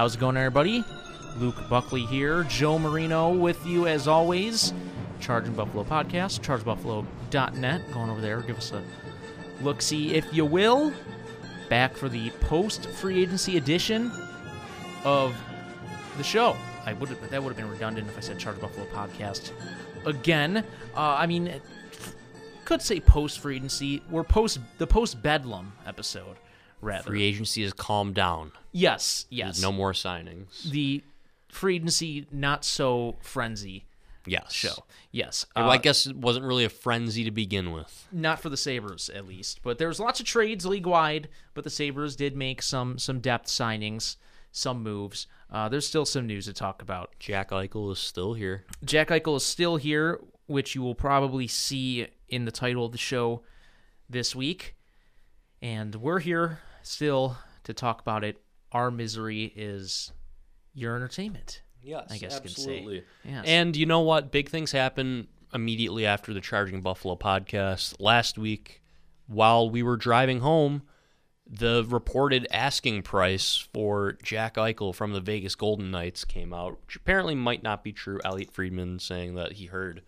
How's it going, everybody? Luke Buckley here. Joe Marino with you as always. Charging Buffalo podcast, chargebuffalo.net. Going over there, give us a look see if you will. Back for the post free agency edition of the show. I would have that would have been redundant if I said Charge Buffalo podcast again. Uh, I mean, could say post free agency. We're post the post bedlam episode rather. Free agency has calmed down. Yes, yes. There's no more signings. the free agency not so frenzy Yes. show. Yes. Uh, I guess it wasn't really a frenzy to begin with. not for the Sabres at least. But there's lots of trades league wide, but the Sabres did make some some depth signings, some moves. Uh, there's still some news to talk about. Jack Eichel is still here. Jack Eichel is still here, which you will probably see in the title of the show this week. And we're here still to talk about it. Our misery is your entertainment. Yes, I guess say. Yes. And you know what? Big things happen immediately after the Charging Buffalo podcast. Last week, while we were driving home, the reported asking price for Jack Eichel from the Vegas Golden Knights came out, which apparently might not be true. Elliotte Friedman saying that he heard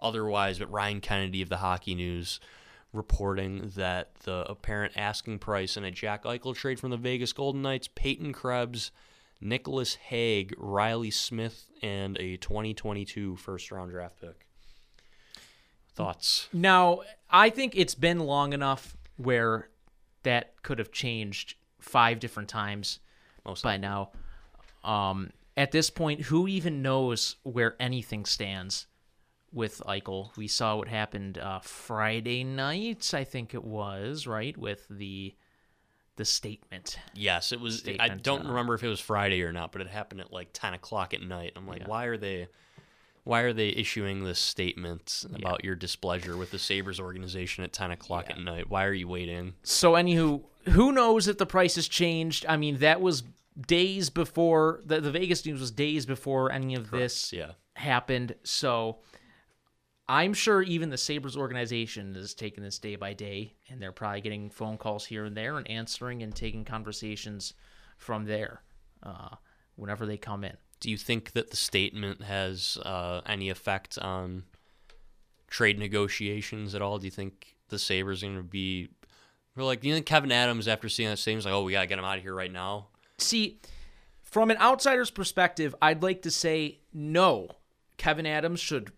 otherwise, but Ryan Kennedy of the Hockey News reporting that the apparent asking price in a Jack Eichel trade from the Vegas Golden Knights, Peyton Krebs, Nicolas Hague, Riley Smith, and a 2022 first round draft pick. Thoughts? Now, I think it's been long enough where that could have changed five different times Most by now. Um, at this point, who even knows where anything stands with Eichel? We saw what happened uh, Friday night, I think it was, right, with the the statement. Yes, it was. I don't uh, remember if it was Friday or not, but it happened at like 10 o'clock at night. I'm like, why are they? Why are they issuing this statement about your displeasure with the Sabres organization at 10 o'clock at night? Why are you waiting? So, anywho, who knows if the price has changed? I mean, that was days before the, the Vegas news was days before any of this Yeah. happened. So I'm sure even the Sabres organization is taking this day by day, and they're probably getting phone calls here and there and answering and taking conversations from there uh, whenever they come in. Do you think that the statement has uh, any effect on trade negotiations at all? Do you think the Sabres are going to be. We're like, do you think Kevyn Adams, after seeing that statement, is like, oh, we got to get him out of here right now? See, from an outsider's perspective, I'd like to say no. Kevyn Adams should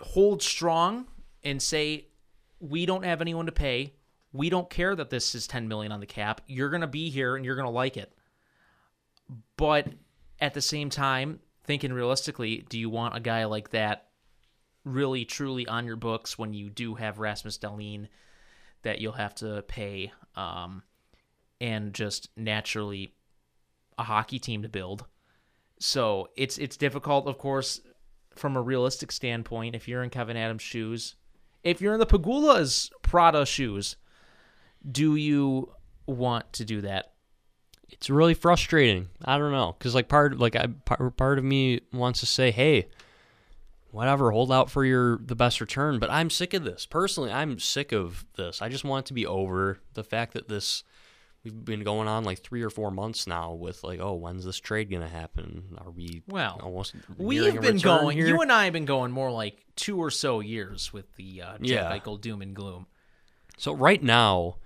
hold strong and say, "We don't have anyone to pay. We don't care that this is 10 million on the cap. You're going to be here and you're going to like it." But at the same time, thinking realistically, do you want a guy like that really truly on your books when you do have Rasmus Dahlin that you'll have to pay um, and just naturally a hockey team to build. So it's it's difficult, of course, from a realistic standpoint. If you're in Kevyn Adams' shoes, if you're in the Pegula's Prada shoes, do you want to do that? It's really frustrating. I don't know, because like part like I part of me wants to say, hey, whatever, hold out for your the best return. But I'm sick of this. Personally, I'm sick of this. I just want it to be over. The fact that this we've been going on like three or four months now with like, oh, when's this trade gonna happen? Are we Well, almost We've been going. here? You and I have been going more like two or so years with the uh, Jack Yeah. Eichel doom and gloom. So right now,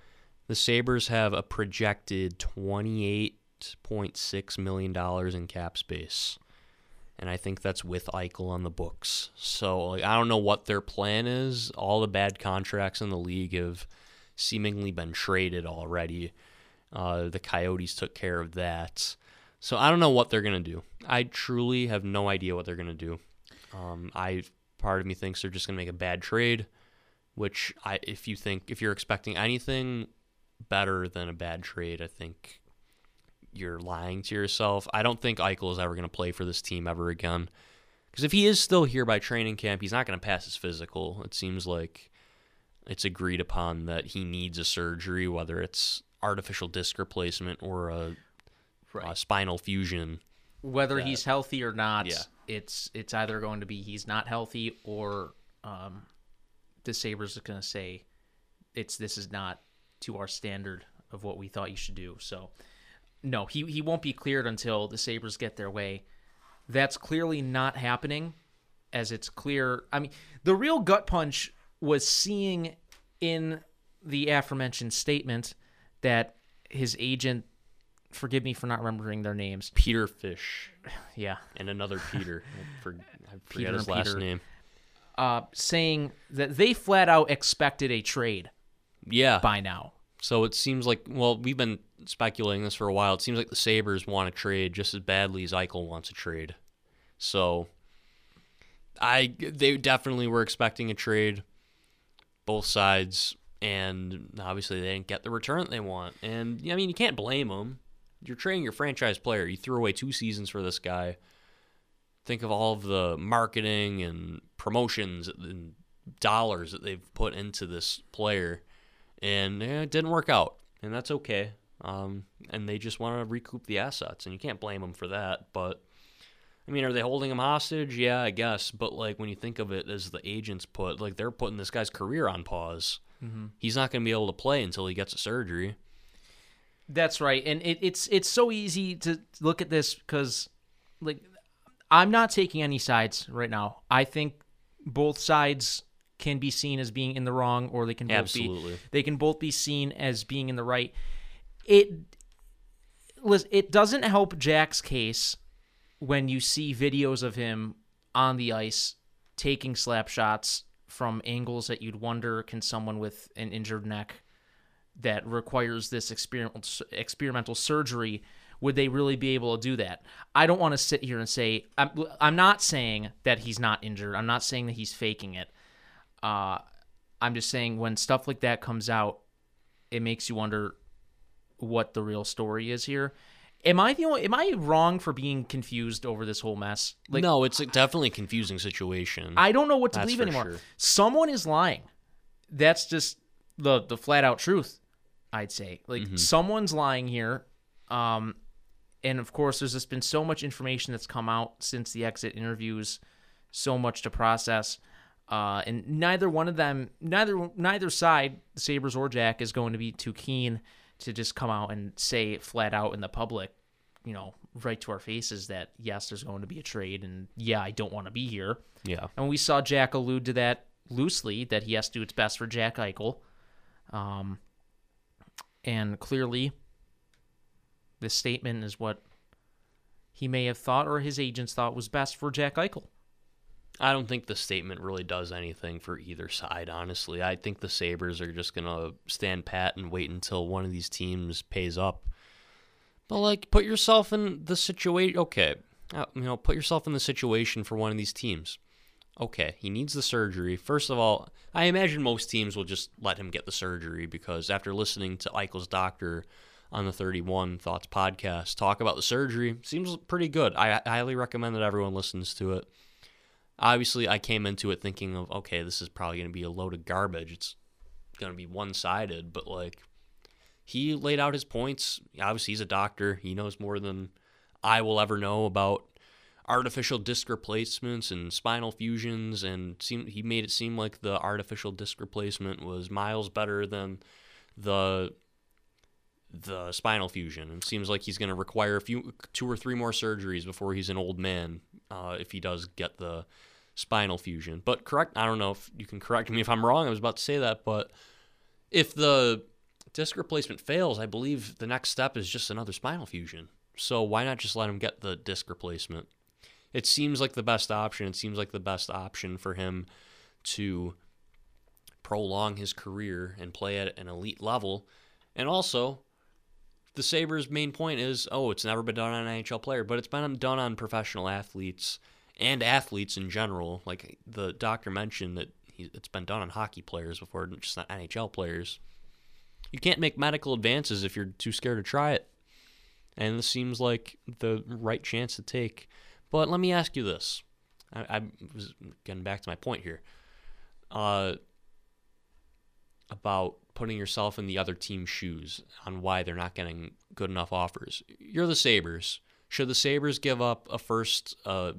the Sabres have a projected $28.6 million in cap space. And I think that's with Eichel on the books. So like, I don't know what their plan is. All the bad contracts in the league have seemingly been traded already. Uh, the Coyotes took care of that. So I don't know what they're going to do. I truly have no idea what they're going to do. Um, I part of me thinks they're just going to make a bad trade which I if you think if you're expecting anything better than a bad trade, I think you're lying to yourself. I don't think Eichel is ever going to play for this team ever again. Because if he is still here by training camp, he's not going to pass his physical. It seems like it's agreed upon that he needs a surgery, whether it's artificial disc replacement or a, a spinal fusion. Whether he's healthy or not, Yeah. it's it's either going to be he's not healthy or um, the Sabres are going to say it's this is not to our standard of what we thought you should do. So no, he he won't be cleared until the Sabres get their way. That's clearly not happening, as it's clear. I mean, the real gut punch was seeing in the aforementioned statement that his agent. Forgive me for not remembering their names. Peter Fish Yeah, and another Peter. I, for, I forget Peter his last Peter. name. uh, saying that they flat out expected a trade Yeah. by now. So it seems like, well, we've been speculating this for a while. It seems like the Sabres want to trade just as badly as Eichel wants to trade. So I they definitely were expecting a trade, both sides, and obviously they didn't get the return that they want. And I mean, you can't blame them. You're trading your franchise player. You threw away two seasons for this guy. Think of all of the marketing and promotions and dollars that they've put into this player and it didn't work out, and that's okay. Um, and they just want to recoup the assets, and you can't blame them for that. But I mean, are they holding him hostage? Yeah, I guess. But like when you think of it as the agents put, like they're putting this guy's career on pause. Mm-hmm. He's not going to be able to play until he gets a surgery. That's right, and it, it's it's so easy to look at this because, like, I'm not taking any sides right now. I think both sides can be seen as being in the wrong, or they can both Absolutely. be they can both be seen as being in the right. It it doesn't help Jack's case when you see videos of him on the ice taking slap shots from angles that you'd wonder can someone with an injured neck that requires this experimental experimental surgery would they really be able to do that? I don't want to sit here and say i'm, I'm not saying that he's not injured. I'm not saying that he's faking it. Uh, i'm just saying when stuff like that comes out it makes you wonder what the real story is here am i the only am i wrong for being confused over this whole mess like no, it's a definitely a confusing situation. I don't know what to That's believe anymore. sure. Someone is lying. That's just the the flat out truth. I'd say like Mm-hmm. someone's lying here. Um, and of course, there's just been so much information that's come out since the exit interviews, so much to process. Uh, and neither one of them, neither neither side, Sabres or Jack, is going to be too keen to just come out and say flat out in the public, you know, right to our faces that yes, there's going to be a trade, and yeah, I don't want to be here. yeah. And we saw Jack allude to that loosely that he has to do what's best for Jack Eichel. Um, and clearly, this statement is what he may have thought or his agents thought was best for Jack Eichel. I don't think the statement really does anything for either side, honestly. I think the Sabres are just going to stand pat and wait until one of these teams pays up. But, like, put yourself in the situation. Okay. Uh, you know, put yourself in the situation for one of these teams. Okay, he needs the surgery. First of all, I imagine most teams will just let him get the surgery because after listening to Eichel's doctor on the 31 Thoughts podcast talk about the surgery, seems pretty good. I, I highly recommend that everyone listens to it obviously I came into it thinking of okay, this is probably going to be a load of garbage. It's going to be one-sided, but like he laid out his points. Obviously, he's a doctor. He knows more than I will ever know about artificial disc replacements and spinal fusions and seem, he made it seem like the artificial disc replacement was miles better than the the spinal fusion. It seems like he's going to require a few, two or three more surgeries before he's an old man. Uh, if he does get the spinal fusion, but correct, I don't know if you can correct me if I'm wrong. I was about to say that, but if the disc replacement fails, I believe the next step is just another spinal fusion. So why not just let him get the disc replacement? It seems like the best option. It seems like the best option for him to prolong his career and play at an elite level. And also, the Sabres' main point is oh, it's never been done on an NHL player, but it's been done on professional athletes and athletes in general. Like the doctor mentioned that he, it's been done on hockey players before, just not NHL players. You can't make medical advances if you're too scared to try it. And this seems like the right chance to take. But let me ask you this. I, I was getting back to my point here. Uh, about putting yourself in the other team's shoes on why they're not getting good enough offers. You're the Sabres. Should the Sabres give up a first uh,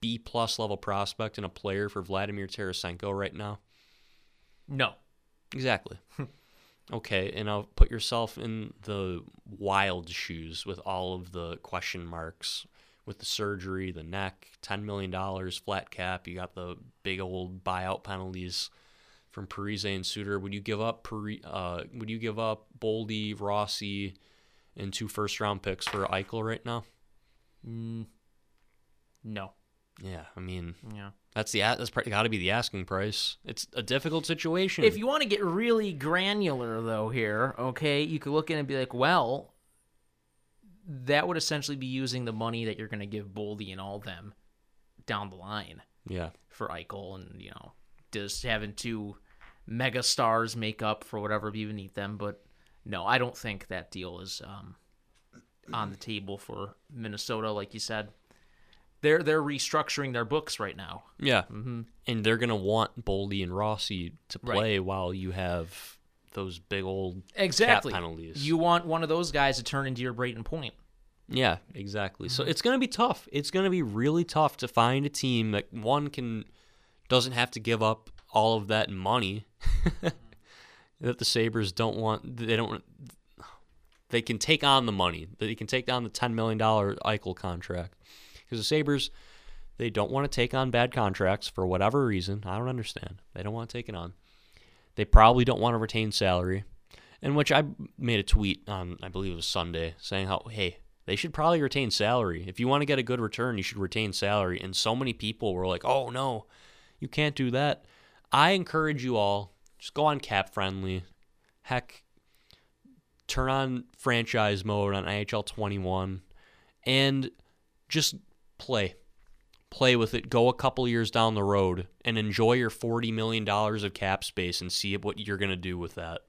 B plus level prospect and a player for Vladimir Tarasenko right now? No. Exactly. Okay, and I'll put yourself in the wild shoes with all of the question marks with the surgery, the neck, $10 million flat cap. You got the big old buyout penalties from Parise and Suter. Would you give up Pari- uh, would you give up Boldy, Rossi, and two first round picks for Eichel right now? No. Yeah, I mean Yeah. that's the that's got to be the asking price. It's a difficult situation. If you want to get really granular, though, here, okay, you could look in and be like, well, that would essentially be using the money that you're going to give Boldy and all them down the line yeah, for Eichel, and you know, just having two mega stars make up for whatever you need them. But no, I don't think that deal is um, on the table for Minnesota, like you said. They're they're restructuring their books right now. yeah, mm-hmm. and they're gonna want Boldy and Rossi to Right. play while you have those big old Exactly. cap penalties. You want one of those guys to turn into your Brayden Point. Yeah, exactly. So Mm-hmm. it's going to be tough. It's going to be really tough to find a team that one can doesn't have to give up all of that money that the Sabres don't want. They don't. They can take on the money. They can take on the ten million dollar Eichel contract because the Sabres they don't want to take on bad contracts for whatever reason. I don't understand. They don't want to take it on. They probably don't want to retain salary in which I made a tweet on, I believe it was Sunday, saying how, hey, they should probably retain salary. If you want to get a good return, you should retain salary. And so many people were like, oh, no, you can't do that. I encourage you all, just go on cap friendly. Heck, turn on franchise mode on NHL 21 and just play. Play with it. Go a couple years down the road and enjoy your $40 million of cap space and see what you're going to do with that.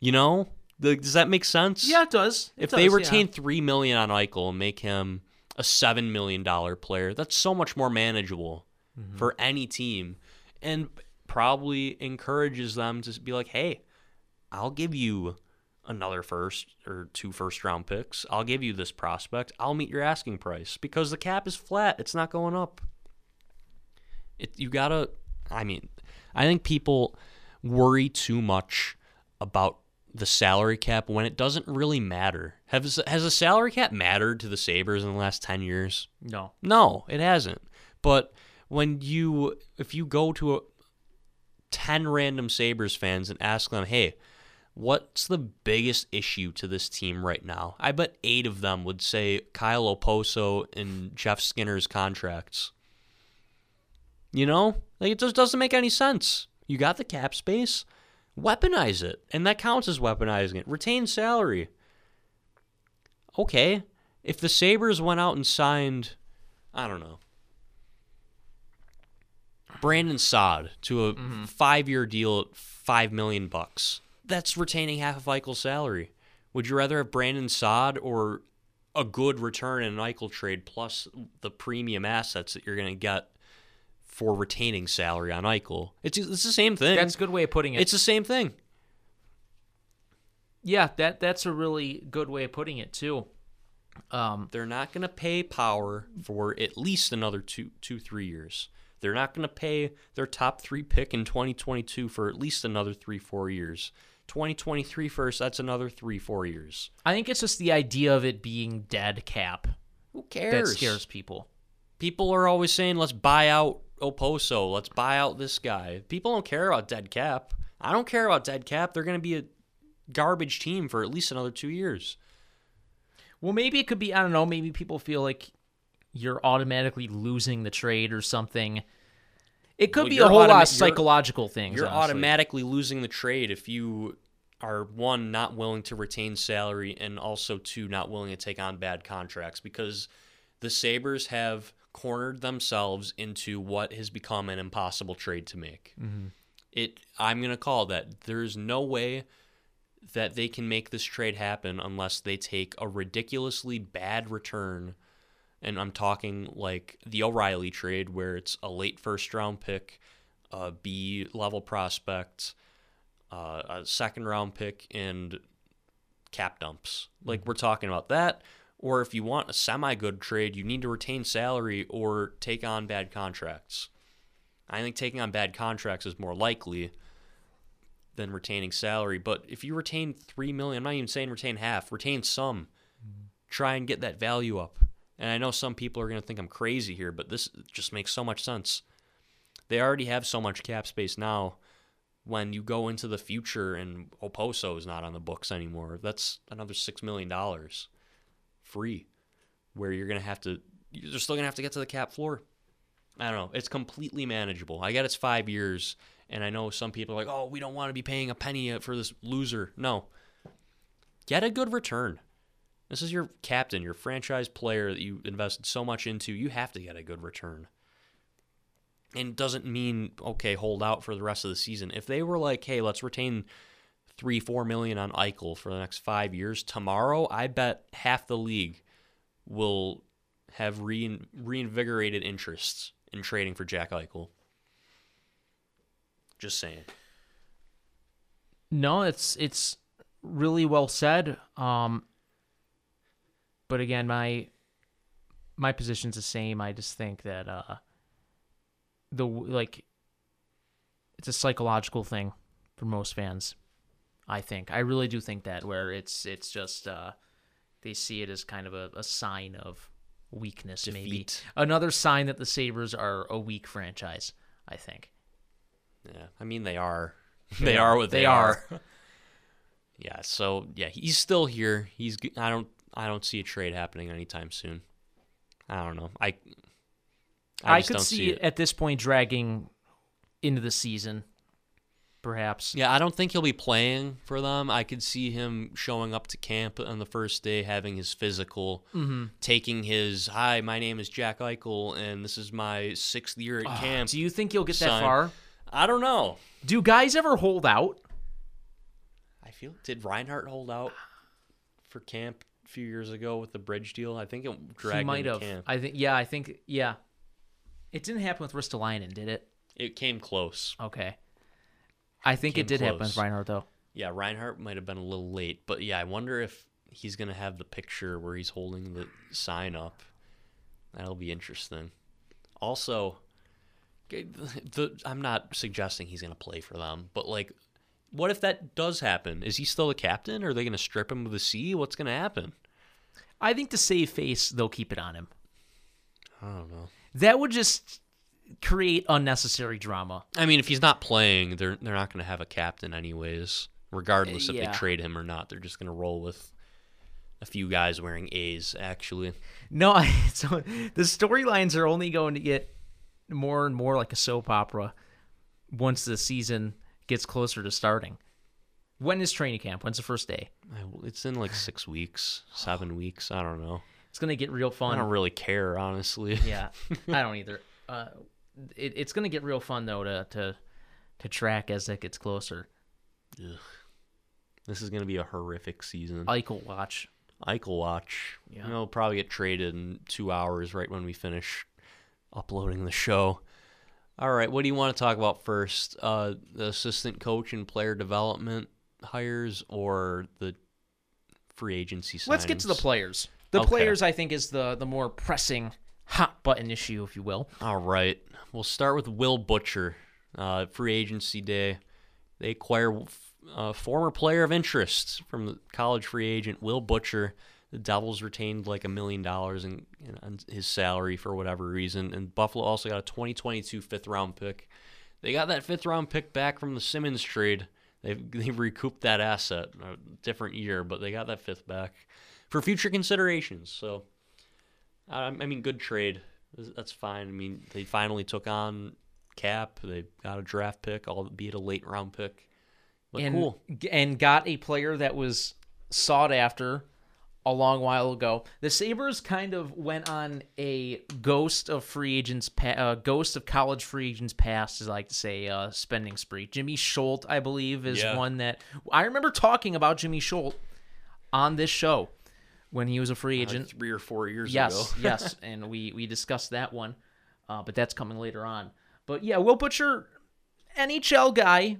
You know, the, does that make sense? Yeah, it does. It If does, they yeah. retain three million on Eichel and make him a seven million dollar player, that's so much more manageable Mm-hmm. for any team, and probably encourages them to be like, "Hey, I'll give you another first or two first round picks. I'll give you this prospect. I'll meet your asking price because the cap is flat. It's not going up. It you gotta. I mean, I think people worry too much about the salary cap when it doesn't really matter. Has has a salary cap mattered to the Sabres in the last ten years? No. No, it hasn't. But when you if you go to a 10 random Sabres fans and ask them, "Hey, what's the biggest issue to this team right now?" I bet 8 of them would say Kyle Okposo and Jeff Skinner's contracts. You know? Like it just doesn't make any sense. You got the cap space, weaponize it. And that counts as weaponizing it. Retain salary. Okay. If the Sabres went out and signed I don't know. Brandon Saad to a mm-hmm. five-year deal at five million bucks. That's retaining half of Eichel's salary. Would you rather have Brandon Saad or a good return in an Eichel trade plus the premium assets that you're going to get for retaining salary on Eichel? It's it's the same thing. That's a good way of putting it. it's the same thing. yeah, that that's a really good way of putting it too. Um, They're not going to pay power for at least another two, two, three years. They're not going to pay their top three pick in 2022 for at least another three, four years. 2023 first, that's another three, four years. I think it's just the idea of it being dead cap Who cares? that scares people. People are always saying, let's buy out Okposo. Let's buy out this guy. People don't care about dead cap. I don't care about dead cap. They're going to be a garbage team for at least another two years. Well, maybe it could be. I don't know. Maybe people feel like you're automatically losing the trade or something. It could Well, be a you're whole lot of psychological things. You're honestly. automatically losing the trade if you are one not willing to retain salary and also two not willing to take on bad contracts because the Sabres have cornered themselves into what has become an impossible trade to make. Mm-hmm. It I'm going to call that. There's no way that they can make this trade happen unless they take a ridiculously bad return. And I'm talking like the O'Reilly trade, where it's a late first round pick, a B level prospect, uh, a second round pick, and cap dumps. Like we're talking about that. Or if you want a semi good trade, you need to retain salary or take on bad contracts. I think taking on bad contracts is more likely. than retaining salary. But if you retain three million, I'm not even saying retain half, retain some. Try and get that value up. And I know some people are going to think I'm crazy here, but this just makes so much sense. They already have so much cap space now. When you go into the future and Okposo is not on the books anymore, that's another six million dollars free, where you're to have to, you're still to have to get to the cap floor. I don't know. It's completely manageable. I get it's five years, and I know some people are like, "Oh, we don't want to be paying a penny uh, for this loser." No, get a good return. This is your captain, your franchise player that you invested so much into. You have to get a good return. And doesn't mean okay, hold out for the rest of the season. If they were like, "Hey, let's retain three, four million on Eichel for the next five years," tomorrow I bet half the league will have rein, reinvigorated interests in trading for Jack Eichel. Just saying. No, it's it's really well said. Um, but again, my my position's the same. I just think that uh, the like it's a psychological thing for most fans. I think I really do think that where it's it's just uh, they see it as kind of a, a sign of weakness, maybe another sign that the Sabres are a weak franchise. I think. Yeah, I mean they are. They are what they, They are. are. yeah, so yeah, he's still here. He's I don't I don't see a trade happening anytime soon. I don't know. I I, just could don't see it at this point dragging into the season, perhaps. Yeah, I don't think he'll be playing for them. I could see him showing up to camp on the first day, having his physical, Mm-hmm. taking his "Hi, my name is Jack Eichel, and this is my sixth year at camp." Do you think you'll get that far? I don't know. Do guys ever hold out? I feel did Reinhart hold out for camp a few years ago with the bridge deal? I think it dragged he might have. camp. I think. Yeah, I think. Yeah. It didn't happen with Ristolainen, did it? It came close. Okay. I think it did happen with. Reinhart though. Yeah, Reinhart might have been a little late, but yeah, I wonder if he's gonna have the picture where he's holding the sign up. That'll be interesting. Also, the, I'm not suggesting he's gonna play for them, but like, what if that does happen? Is he still the captain? Are they gonna strip him of the C? What's gonna happen? I think to save face, they'll keep it on him. I don't know. That would just create unnecessary drama. I mean, if he's not playing, they're they're not gonna have a captain anyways, regardless if Yeah. they trade him or not. They're just gonna roll with a few guys wearing A's. Actually. No, I, so the storylines are only going to get more and more like a soap opera once the season gets closer to starting. When is training camp? When's the first day? It's in like six weeks, seven weeks. I don't know. It's gonna get real fun. I don't really care, honestly. yeah, I don't either. Uh, it, it's gonna get real fun though to to to track as it gets closer. Ugh. This is gonna be a horrific season. Eichel watch. Eichel watch. Yeah. You know, probably get traded in two hours, right when we finish uploading the show. All right, what do you want to talk about first? Uh, the assistant coach and player development hires, or the free agency? Signings? Let's get to the players. The Okay. players, I think, is the the more pressing hot button issue, if you will. All right. We'll start with Will Butcher. Uh, free agency day. They acquire a former player of interest from the college free agent, Will Butcher. The Devils retained like a million dollars in, in his salary for whatever reason. And Buffalo also got a 2022 fifth round pick. They got that fifth round pick back from the Simmons trade. They've, they've recouped that asset. A different year, but they got that fifth back for future considerations. So um, I mean, good trade. That's fine. I mean, they finally took on Cap. They got a draft pick, albeit a late round pick. But and cool. and got a player that was sought after a long while ago. The Sabres kind of went on a ghost of free agents, pa- uh, ghost of college free agents past, as I like to say, uh, spending spree. Jimmy Schuldt, I believe, is Yeah. one that I remember talking about Jimmy Schuldt on this show when he was a free Like agent. three or four years Yes, ago. yes, and we we discussed that one, uh, but that's coming later on. But yeah, Will Butcher, NHL guy,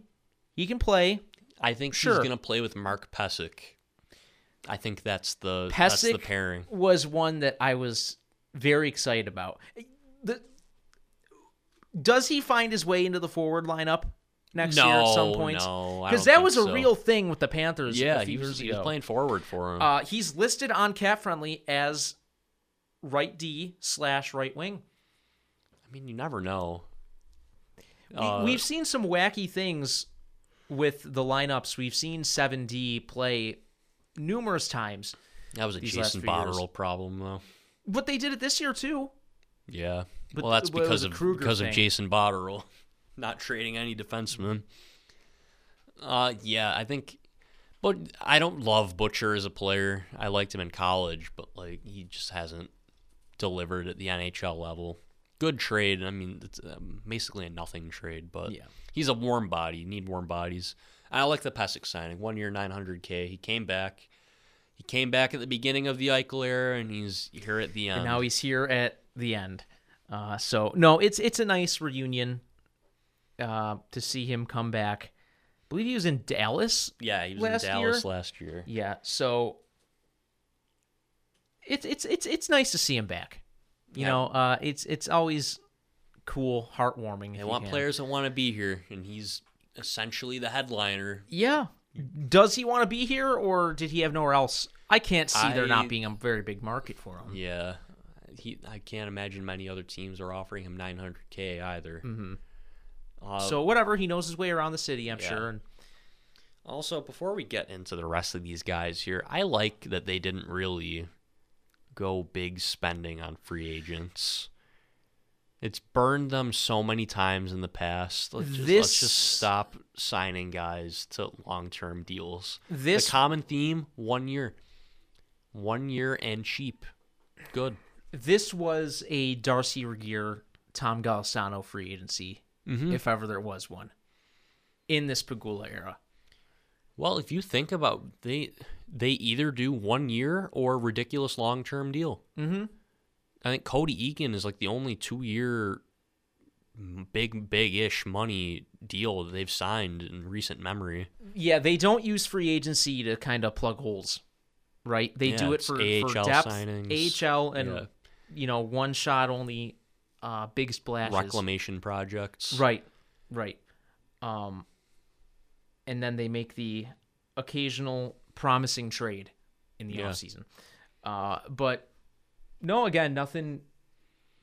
he can play. I think Sure. he's gonna play with Mark Pysyk. I think that's the that's the pairing. was one that I was very excited about. The, does he find his way into the forward lineup? Next no, year at some point? no, Because that was a so. real thing with the Panthers. Yeah, he was, he was playing forward for him. Uh, he's listed on Cap Friendly as right D slash right wing. I mean, you never know. We, Uh, we've seen some wacky things with the lineups. We've seen 7D play numerous times, that was a Jason. Botterill problem, though. but they did it this year too. Yeah. But well, that's because of because thing. of Jason Botterill not trading any defensemen. Uh, yeah, I think, but I don't love Butcher as a player. I liked him in college, but like he just hasn't delivered at the NHL level. Good trade. I mean, it's um, basically a nothing trade, but Yeah. he's a warm body. You need warm bodies. I like the Pysyk signing. One year, 900k. He came back. He came back at the beginning of the Eichel era, and he's here at the end. and now he's here at the end. Uh, so no, it's it's a nice reunion uh, to see him come back. I believe he was in Dallas. Yeah, he was in Dallas year? last year. Yeah, so it's it's it's it's nice to see him back. You Yeah. know, uh, it's it's always cool, heartwarming. They want can. players that want to be here, and he's essentially the headliner. Yeah. Does he want to be here, or did he have nowhere else? I can't see there not being a very big market for him. Yeah, he. I can't imagine many other teams are offering him 900k either. Mm-hmm. Uh, So whatever, he knows his way around the city, I'm Yeah. sure. And also, before we get into the rest of these guys here, I like that they didn't really go big spending on free agents. It's burned them so many times in the past. Let's just, let's just stop signing guys to long-term deals. this the common theme: one year, one year and cheap. Good. this was a Darcy Regier, Tom Golisano free agency, Mm-hmm. if ever there was one, in this Pegula era. Well, if you think about they they either do one year or ridiculous long term deal. Mm-hmm. I think Cody Eakin is like the only two year big big ish money deal they've signed in recent memory. Yeah, they don't use free agency to kind of plug holes, right? They Yeah, do it for, AHL for depth, signings. AHL, and Yeah. you know one shot only, uh, big splashes. Reclamation projects. Right, right. Um, and then they make the occasional promising trade in the Yeah. offseason. Uh, but no, again, nothing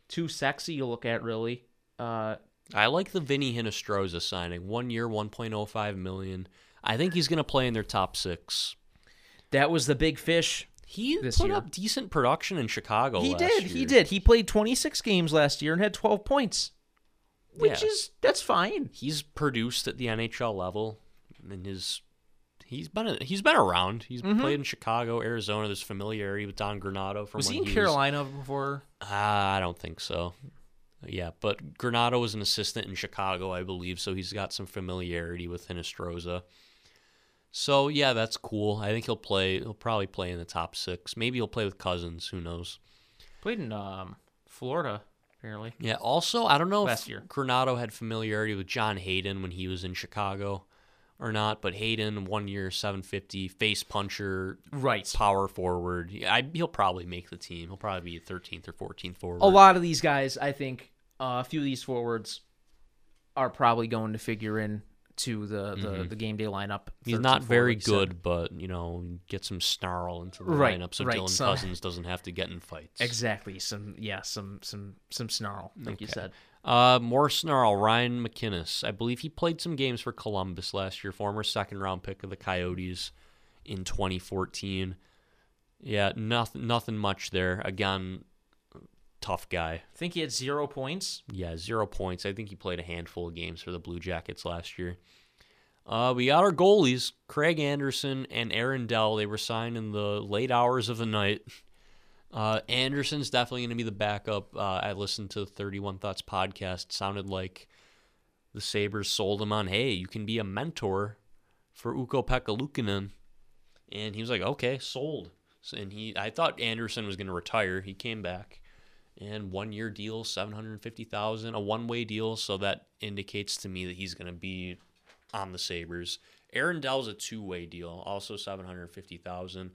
too sexy to look at, really. Uh, I like the Vinny Hinostroza signing. One year, one point oh five million. I think he's gonna play in their top six. that was the big fish. He put year. up decent production in Chicago. he did. He did. He played 26 games last year and had 12 points, which Yeah. is that's fine. he's produced at the NHL level and his he's been he's been around. He's played in Chicago, Arizona. There's familiarity with Don Granato from Was when he in was- Carolina before? Ah, I don't think so. Yeah, but Granato was an assistant in Chicago, I believe, so he's got some familiarity with Hinostroza. So yeah, that's cool. I think he'll play. He'll probably play in the top six. Maybe he'll play with Cozens. Who knows? Played in um, Florida, apparently. Yeah. Also, I don't know Last if year. Granato had familiarity with John Hayden when he was in Chicago or not, but Hayden, one year, 750, face puncher, Right. power forward. Yeah, I, he'll probably make the team. He'll probably be 13th or 14th forward. a lot of these guys, I think, uh, a few of these forwards are probably going to figure in to the, the, the game day lineup. He's not very like you said. good, but you know, get some snarl into the Right, lineup so right, Dylan so- Cozens doesn't have to get in fights. Exactly. Some yeah, some some some snarl, like you said. Uh, more snarl. Ryan MacInnis. I believe he played some games for Columbus last year. Former second round pick of the Coyotes in 2014. Yeah, nothing, nothing much there. Again, tough guy. I think he had zero points. Yeah, zero points. I think he played a handful of games for the Blue Jackets last year. Uh, we got our goalies, Craig Anderson and Aaron Dell. They were signed in the late hours of the night. Uh, Anderson's definitely going to be the backup. Uh, I listened to the 31 Thoughts podcast. sounded like the Sabres sold him on, hey, you can be a mentor for Ukko-Pekka Luukkonen. And he was like, okay, sold. And he, I thought Anderson was going to retire. He came back and one year deal, seven hundred fifty thousand, a one way deal. So that indicates to me that he's going to be on the Sabres. Aaron Dell's a two way deal, also seven hundred fifty thousand.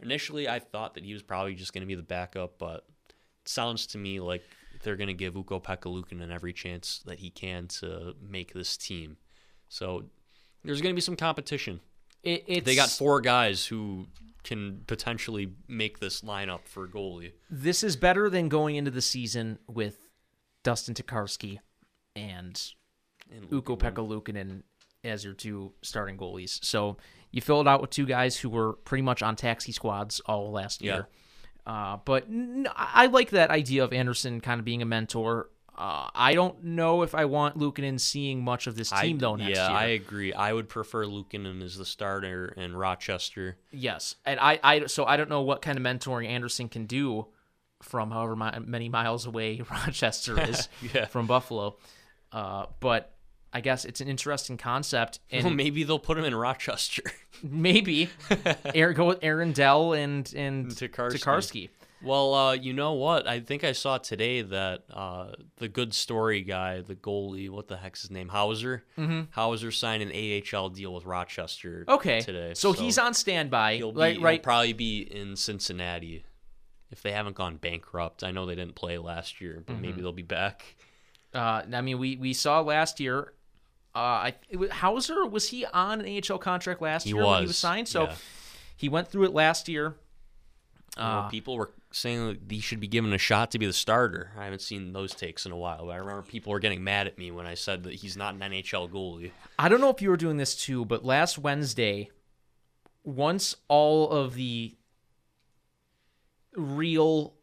Initially, I thought that he was probably just going to be the backup, but it sounds to me like they're going to give Ukko-Pekka Luukkonen every chance that he can to make this team. So there's going to be some competition. It, it's, They got four guys who can potentially make this lineup for goalie. This is better than going into the season with Dustin Tokarski and And Uko Pekka as your two starting goalies. So you fill it out with two guys who were pretty much on taxi squads all last Yeah. year. Uh, but I like that idea of Anderson kind of being a mentor. Uh, I don't know if I want Luukkonen seeing much of this team I, though next yeah, year. I agree. I would prefer Luukkonen as the starter in Rochester. Yes, and I, I, so I don't know what kind of mentoring Anderson can do from however mi- many miles away Rochester is Yeah. from Buffalo. Uh, but I guess it's an interesting concept, and Well, maybe they'll put him in Rochester. maybe Aaron, go with Aaron Dell and and Tokarski. Well, uh, you know what? I think I saw today that uh, the good story guy, the goalie, what the heck's his name, Houser. Mm-hmm. Houser signed an AHL deal with Rochester. Okay, today. so, he's on standby, He'll be, right? he'll probably be in Cincinnati if they haven't gone bankrupt. I know they didn't play last year, but Mm-hmm. maybe they'll be back. Uh, I mean, we we saw last year. Uh, I it was, Houser was he on an AHL contract last He year when he was was, signed? So yeah. he went through it last year. You know, Uh, people were saying that he should be given a shot to be the starter. I haven't seen those takes in a while, but I remember people were getting mad at me when I said that he's not an NHL goalie. I don't know if you were doing this too, but last Wednesday, once all of the real,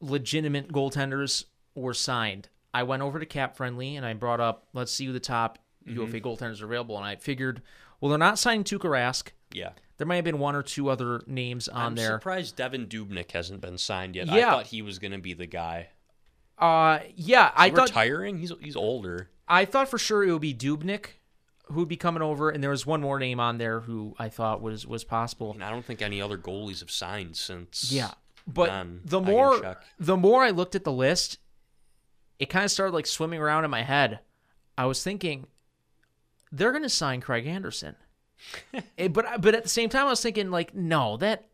legitimate goaltenders were signed, I went over to Cap Friendly and I brought up, let's see who the top mm-hmm. UFA goaltenders are available. And I figured, well, they're not signing Tuukka Rask. Yeah. There might have been one or two other names on there. I'm there. surprised Devan Dubnyk hasn't been signed yet. Yeah. I thought he was going to be the guy. Uh, yeah, I thought retiring? He's he's older. I thought for sure it would be Dubnyk who would be coming over, and there was one more name on there who I thought was was possible. And I don't think any other goalies have signed since. Yeah, but None. the more the more I looked at the list, it kind of started like swimming around in my head. I was thinking they're going to sign Craig Anderson, Eh, but but at the same time I was thinking like no that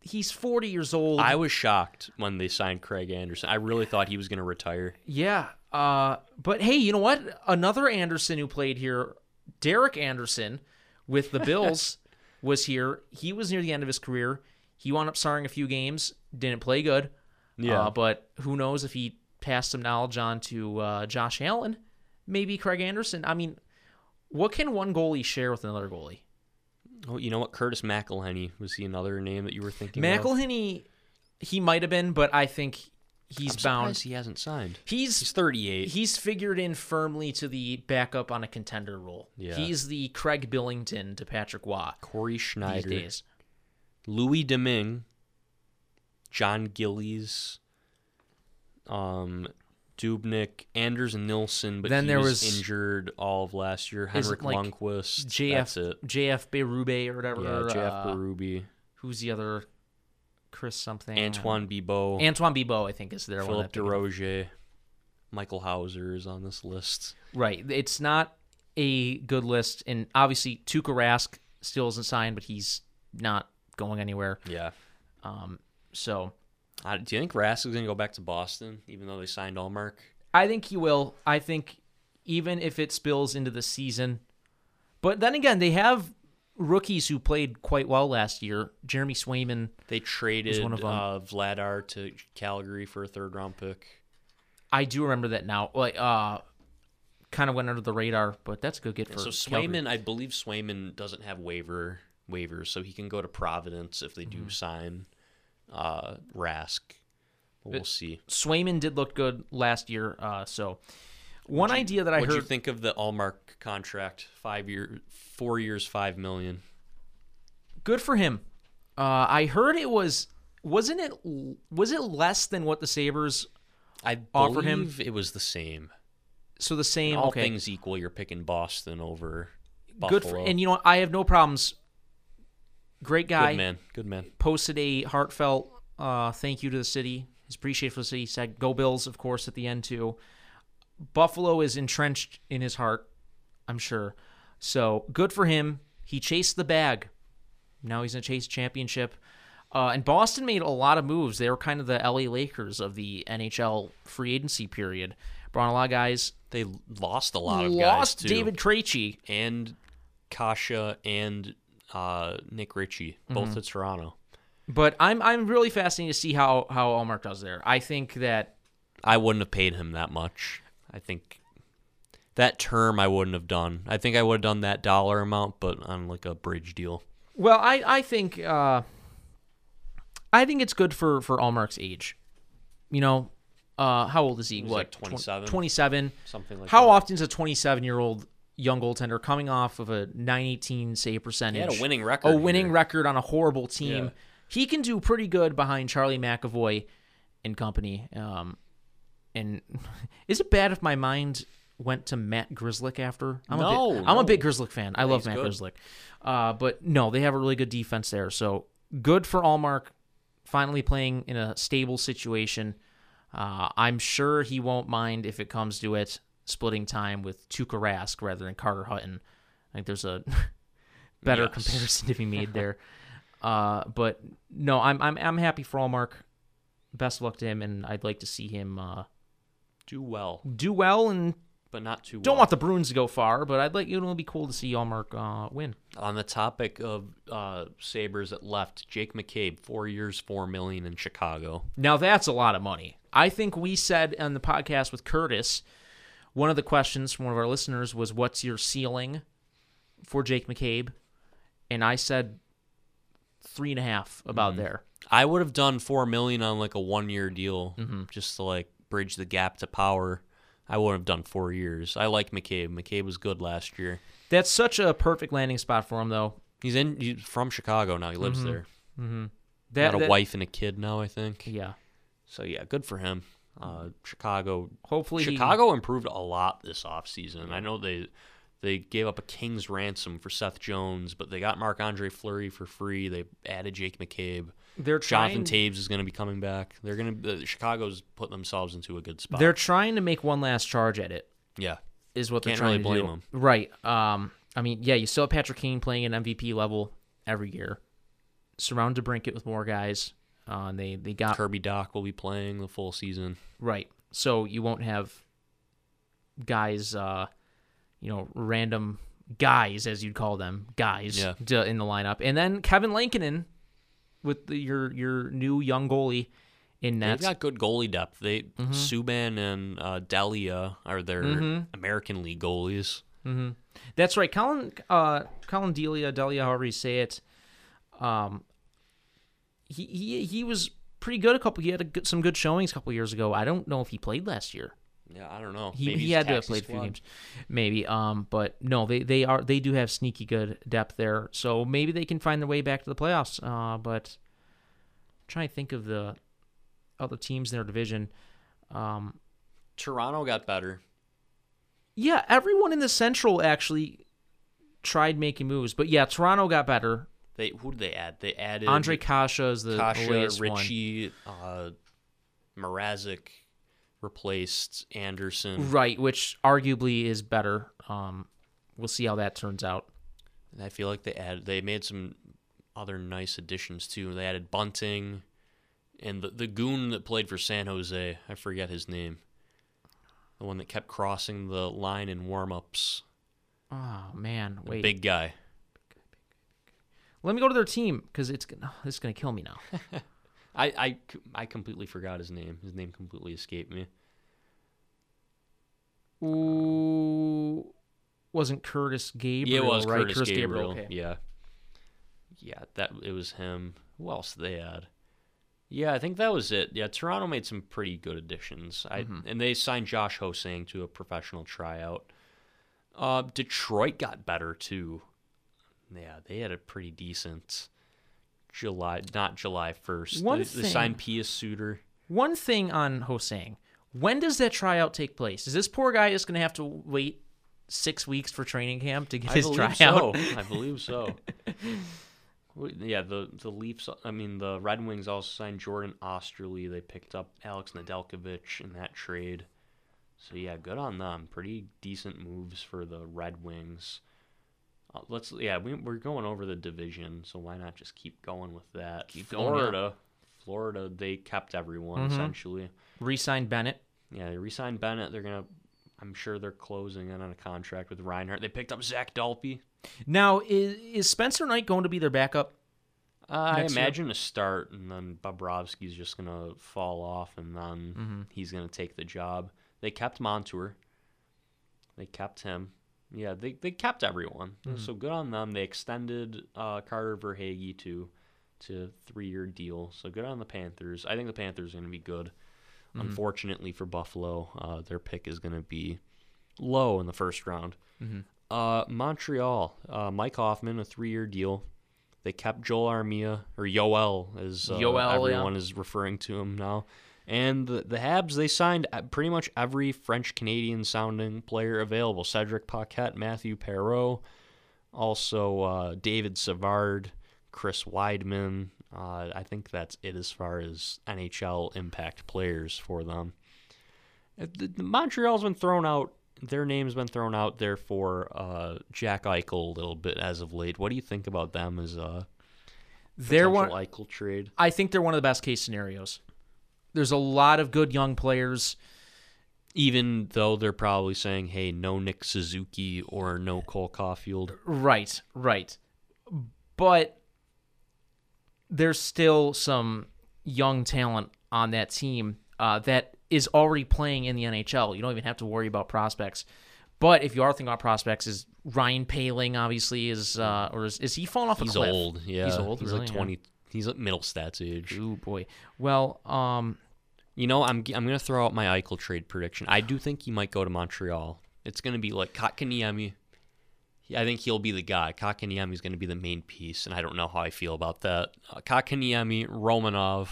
he's forty years old. I was shocked when they signed Craig Anderson. I really thought he was going to retire. yeah, uh, but hey, you know what? Another Anderson who played here, Derek Anderson, with the Bills, was here. He was near the end of his career. He wound up starring a few games, didn't play good. Yeah. Uh, but who knows if he passed some knowledge on to uh, Josh Allen, maybe Craig Anderson. I mean, what can one goalie share with another goalie? Oh, you know what? Curtis McElhinney was he another name that you were thinking of? McElhinney, he might have been, but I think he's bound. he hasn't signed. He's He's 38. he's figured in firmly to the backup on a contender role. Yeah. He's the Craig Billington to Patrick Roy Cory these Schneider, days. Louis Domingue, John Gillies, um, Dubnyk, Anders Nilsson, but Then he there was, was- injured all of last year. Henrik like Lundqvist, JF that's it. JF Berube or whatever. Yeah, Jeff uh, Berube, Who's the other? Chris something. Antoine Bibeau, Antoine Bibeau, I think, is their one. Philip of. DeRoger, Michael Houser is on this list. Right. It's not a good list, and obviously Tuukka Rask still isn't signed, but he's not going anywhere. Yeah. Um, so Uh, do you think Rask is going to go back to Boston, even though they signed Ullmark? I think he will. I think even if it spills into the season, but then again, they have rookies who played quite well last year. Jeremy Swayman. They traded one of 'em. uh, Vladar to Calgary for a third round pick. I do remember that now. Like, uh, kind of went under the radar, but that's a good get for So Calgary. Swayman, I believe Swayman doesn't have waiver waivers, so he can go to Providence if they do Mm-hmm. sign uh, Rask. But we'll see. Swayman did look good last year. Uh, so one idea that I heard. What'd you think of the Ullmark contract? Five year, four years, five million. good for him. Uh, I heard it was wasn't it was it less than what the Sabres I Offered him- it was the same. so the same All okay things equal, you're picking Boston over good for and you know what? I have no problems. Great guy Good man. Good man. posted a heartfelt uh, thank you to the city. His appreciation for the city. He said go Bills of course at the end too. Buffalo is entrenched in his heart, I'm sure. So good for him. He chased the bag. Now he's gonna chase championship. Uh, and Boston made a lot of moves. They were kind of the LA Lakers of the NHL free agency period. Brought a lot of guys. They lost a lot of guys Lost. David Krejci. and Kasha and uh, Nick Ritchie, both Mm-hmm. at Toronto. But I'm I'm really fascinated to see how how Ullmark does there. I think that I wouldn't have paid him that much. I think that term I wouldn't have done. I think I would have done that dollar amount, but on like a bridge deal. well, I I think uh, I think it's good for for Ullmark's age. You know, uh, how old is he? He's what like 27? Twenty seven. Something like How that. often is a 27 year old young goaltender coming off of a 918 save percentage? He had a winning record. a winning here. record on a horrible team. Yeah. He can do pretty good behind Charlie McAvoy and company. Um, and is it bad if my mind went to Matt Grzelcyk after? I'm a No, big, I'm a big Grzelcyk fan. I love Matt good. Grzelcyk. Uh, but no, they have a really good defense there. So good for Ullmark finally playing in a stable situation. Uh, I'm sure he won't mind if it comes to it splitting time with Tuukka Rask rather than Carter Hutton. I think there's a better Yes. comparison to be made there. uh, but no, I'm I'm I'm happy for Ullmark. Best of luck to him, and I'd like to see him uh, Do well, do well. And but not too. Well. Don't well. want the Bruins to go far, but I'd like you know, it would be cool to see Ullmark uh, win. On the topic of uh, Sabres that left, Jake McCabe, four years, four million in Chicago. Now that's a lot of money. I think we said on the podcast with Curtis, one of the questions from one of our listeners was, "What's your ceiling for Jake McCabe?" And I said three and a half about there. I would have done four million on like a one year deal, Mm-hmm. just to like bridge the gap to power. I wouldn't have done four years. I like McCabe. McCabe was good last year. That's such a perfect landing spot for him, though. He's in. He's from Chicago now. He lives there. Mm-hmm. That, Got a that- wife and a kid now, I think. Yeah. So yeah, good for him. Uh, Chicago. Hopefully, he- Chicago improved a lot this offseason. I know they they gave up a king's ransom for Seth Jones, but they got Marc Andre Fleury for free. They added Jake McCabe. they're Jonathan trying. Toews is going to be coming back. They're going to uh, Chicago's put themselves into a good spot. They're trying to make one last charge at it. yeah. Is what they're trying really to blame do. 'em. Right. Um. I mean, yeah, you still have Patrick Kane playing at MVP level every year. Surround DeBrincat with more guys. Uh, they they got Kirby Dach will be playing the full season. Right. So you won't have guys, uh, you know, random guys, as you'd call them, guys Yeah. to, in the lineup. And then Kevin Lankinen with the, your your new young goalie in nets. They've got good goalie depth. They Mm-hmm. Subban and uh, Delia are their American League goalies. That's right. Colin uh, Colin Delia, Delia, however you say it. Um, he he he was pretty good a couple. He had a good, some good showings a couple years ago. I don't know if he played last year. Yeah, I don't know. He, Maybe he had to have played a few games, maybe. Um, but no, they they are they do have sneaky good depth there, so maybe they can find their way back to the playoffs. Uh, but I'm trying to think of the other teams in their division. Um, Toronto got better. yeah, everyone in the Central actually tried making moves, but yeah, Toronto got better. They who did they add? They added Ondrej Kase is the Kase, latest one. Ritchie, uh, Mrazek replaced Anderson. right? Which arguably is better. Um, we'll see how that turns out. And I feel like they added they made some other nice additions too. They added Bunting and the the goon that played for San Jose. I forget his name. The one that kept crossing the line in warm-ups. Oh man, The wait. Big guy. Let me go to their team because it's gonna, this is gonna kill me now. I, I, I completely forgot his name. His name completely escaped me. Ooh, wasn't Kurtis Gabriel? yeah, it was right? Kurtis, Gabriel. Okay. Yeah, yeah, that it was him. Who else did they had? Yeah, I think that was it. Yeah, Toronto made some pretty good additions. I Mm-hmm. and they signed Josh Hosang to a professional tryout. Uh, Detroit got better too. Yeah, they had a pretty decent July, not July first. One they, they signed Pius Suter. One thing on Hosang, when does that tryout take place? Is this poor guy just gonna have to wait six weeks for training camp to get I his believe tryout? so. I believe so. Yeah, the the Leafs. I mean, the Red Wings also signed Jordan Oesterle. They picked up Alex Nedeljkovic in that trade. So yeah, good on them. Pretty decent moves for the Red Wings. Uh, let's yeah, we, we're going over the division, so why not just keep going with that? Keep going, yeah. Florida, Florida, they kept everyone Mhm. essentially. Re-signed Bennett. Yeah, they re-signed Bennett. They're gonna. I'm sure they're closing in on a contract with Reinhart. They picked up Zach Dalpe. Now, is, is Spencer Knight going to be their backup? Uh, I Next year? imagine a start, and then Bobrovsky's just gonna fall off, and then Mm-hmm. he's gonna take the job. They kept Montour. They kept him. Yeah, they they kept everyone. Mm-hmm. So good on them. They extended uh, Carter Verhaeghe to to three year deal. So good on the Panthers. I think the Panthers are gonna be good. Mm-hmm. Unfortunately for Buffalo, uh, their pick is gonna be low in the first round. Mm-hmm. Uh, Montreal, uh, Mike Hoffman, a three-year deal. They kept Joel Armia or Yoel, as uh, Yoel, yeah. everyone is referring to him now. And the, the Habs, they signed uh, pretty much every French Canadian sounding player available: Cedric Paquette, Matthew Perreault, also uh, David Savard, Chris Wideman. Uh, I think that's it as far as NHL impact players for them. Uh, the- the Montreal's been thrown out. Their name's been thrown out there for uh, Jack Eichel a little bit as of late. What do you think about them as a They're potential one. Eichel trade? I think they're one of the best case scenarios. There's a lot of good young players. Even though they're probably saying, "Hey, no Nick Suzuki or no Cole Caufield." Right, right. But there's still some young talent on that team uh, that is already playing in the NHL. You don't even have to worry about prospects. But if you are thinking about prospects, is Ryan Poehling obviously is uh, or is, is he falling off a He's cliff? old. Yeah, he's old. He's really, like yeah. twenty. He's at middle stats age. Ooh boy. Well, um, You know, I'm I'm gonna throw out my Eichel trade prediction. I do think he might go to Montreal. It's gonna be like Kotkaniemi. I think he'll be the guy. Kotkaniemi is gonna be the main piece, and I don't know how I feel about that. Uh, Kotkaniemi, Romanov,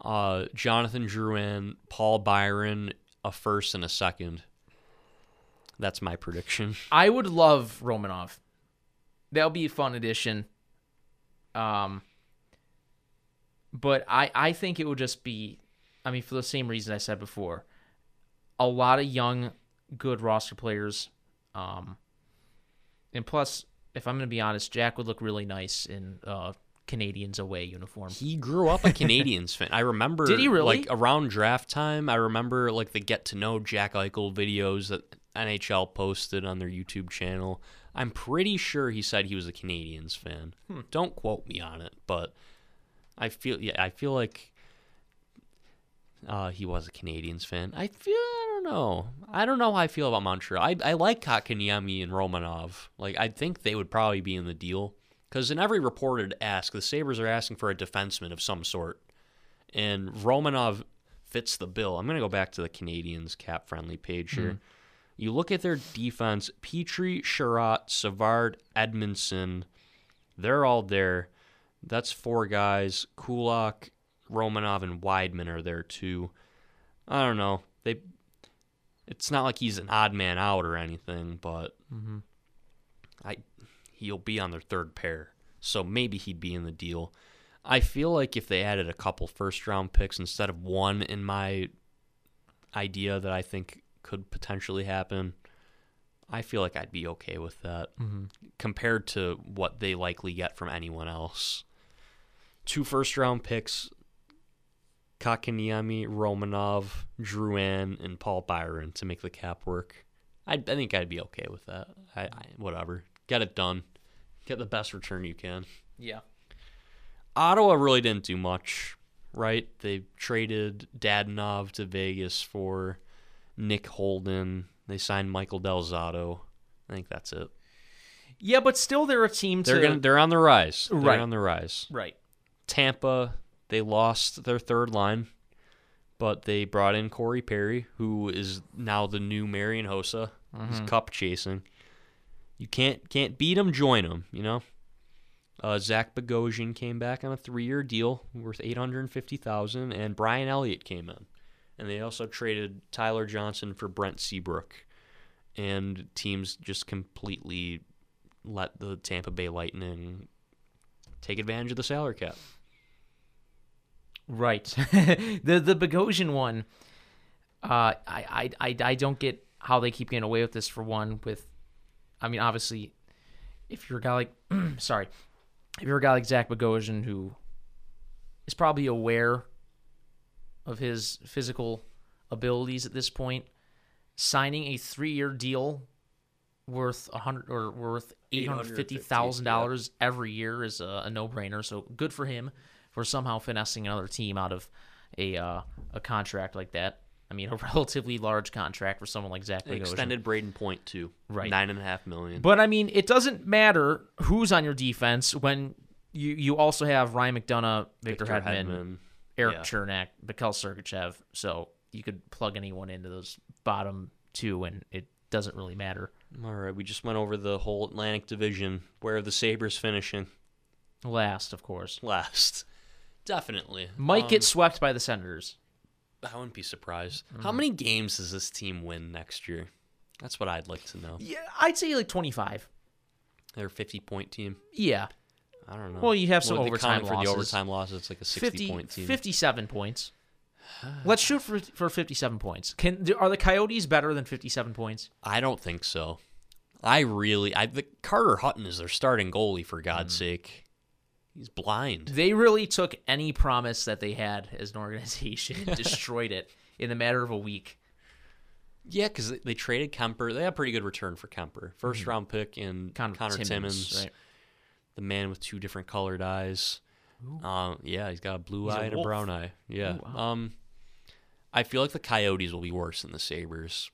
uh, Jonathan Drouin, Paul Byron, a first and a second. That's my prediction. I would love Romanov. That'll be a fun addition. Um, but I I think it would just be, I mean, for the same reason I said before, a lot of young, good roster players. Um, and plus, if I'm going to be honest, Jack would look really nice in uh Canadiens away uniform. He grew up a Canadiens fan. I remember. Did he really? Like around draft time, I remember like the get to know Jack Eichel videos that NHL posted on their YouTube channel. I'm pretty sure he said he was a Canadiens fan. Hmm. Don't quote me on it, but I feel yeah, I feel like uh, he was a Canadiens fan. I feel I don't know. I don't know how I feel about Montreal. I I like Kotkaniemi and Romanov. Like I think they would probably be in the deal because in every reported ask, the Sabres are asking for a defenseman of some sort, and Romanov fits the bill. I'm gonna go back to the Canadiens cap friendly page here. You look at their defense: Petry, Chiarot, Savard, Edmundson. They're all there. That's four guys. Kulak, Romanov, and Wideman are there too. I don't know. They. It's not like he's an odd man out or anything, but mm-hmm. I he'll be on their third pair, so maybe he'd be in the deal. I feel like if they added a couple first round picks instead of one in my idea that I think could potentially happen, I feel like I'd be okay with that mm-hmm. compared to what they likely get from anyone else. Two first round picks Kotkaniemi, Romanov, Drouin, and Paul Byron to make the cap work. I, I think I'd be okay with that. I, I whatever. Get it done. Get the best return you can. Yeah. Ottawa really didn't do much, right? They traded Dadonov to Vegas for Nick Holden. They signed Michael Del Zotto. I think that's it. Yeah, but still, they're a team They're gonna they're on the rise. They're Right. on the rise. right. Tampa, they lost their third line, but they brought in Corey Perry, who is now the new Marian Hossa. He's cup chasing. You can't can't beat him, join him. You know. Uh, Zach Bogosian came back on a three-year deal worth eight hundred fifty thousand, and Brian Elliott came in, and they also traded Tyler Johnson for Brent Seabrook, and teams just completely let the Tampa Bay Lightning take advantage of the salary cap. Right. the the Bogosian one, uh, I, I I I don't get how they keep getting away with this. For one, with, I mean, obviously, if you're a guy like, sorry, if you're a guy like Zach Bogosian who is probably aware of his physical abilities at this point. Signing a three-year deal worth a hundred or worth eight hundred fifty thousand dollars every year is a, a no-brainer. So good for him for somehow finessing another team out of a uh, a contract like that. I mean, a relatively large contract for someone like Zach Bogosian. extended Brayden Point too. Right. Nine and a half million. But I mean, it doesn't matter who's on your defense when you you also have Ryan McDonagh, Victor, Hedman, Eric yeah. Cernak, Mikhail Sergachev. So you could plug anyone into those bottom two, and it doesn't really matter. All right, we just went over the whole Atlantic Division. Where are the Sabres finishing? Last, of course, Last. Definitely. might Um, get swept by the Senators. I wouldn't be surprised. Mm. How many games does this team win next year? That's what I'd like to know. Yeah, I'd say like twenty-five. They're a 50 point team. Yeah, I don't know. Well, you have some Well, overtime counted for the losses. overtime losses. It's like a 60 50, point team. 57 points. Let's shoot for for fifty-seven points. Can are the Coyotes better than fifty-seven points? I don't think so. I really, I the Carter Hutton is their starting goalie for God's Mm. sake. He's blind. They really took any promise that they had as an organization and destroyed it in the matter of a week. Yeah, because they, they traded Kuemper. They had a pretty good return for Kuemper. 1st round pick and Connor, Connor, Timmins, Mm-hmm. right? the man with two different colored eyes. Um, yeah, he's got a blue He's a eye and a brown eye. Yeah. Oh, wow. Um, I feel like the Coyotes will be worse than the Sabres.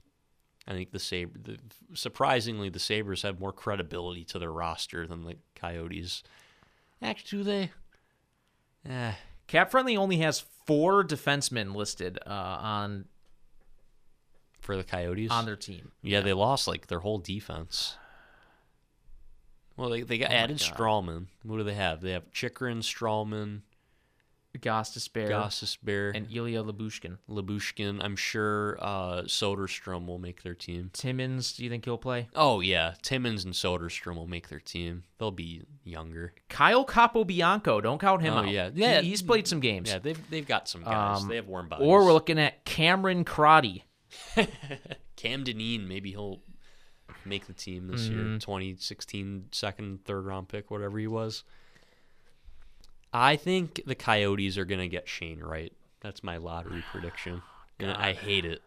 I think the Sabre, the, surprisingly, the Sabres have more credibility to their roster than the Coyotes. Actually, do they? Eh, Cap Friendly only has four defensemen listed uh, on for the Coyotes. on their team. yeah, they lost like their whole defense. Well, they they got Oh added Stralman. What do they have? They have Chychrun, Stralman, Goss Despair Gostisbehere, and Ilya Lyubushkin. Lyubushkin. I'm sure uh, Soderstrom will make their team. Timmins, do you think he'll play? Oh yeah, Timmins and Soderstrom will make their team. They'll be younger. Kyle Capobianco, don't count him Oh, out. yeah. He- Yeah. he's played some games. Yeah, they've they've got some guys. Um, they have warm bodies. or we're looking at Cameron Crotty. Cam Dineen. Maybe he'll make the team this Mm-hmm. year. 2016 second, third round pick, whatever he was. I think the Coyotes are gonna get Shane Wright. That's my lottery prediction. And I hate it.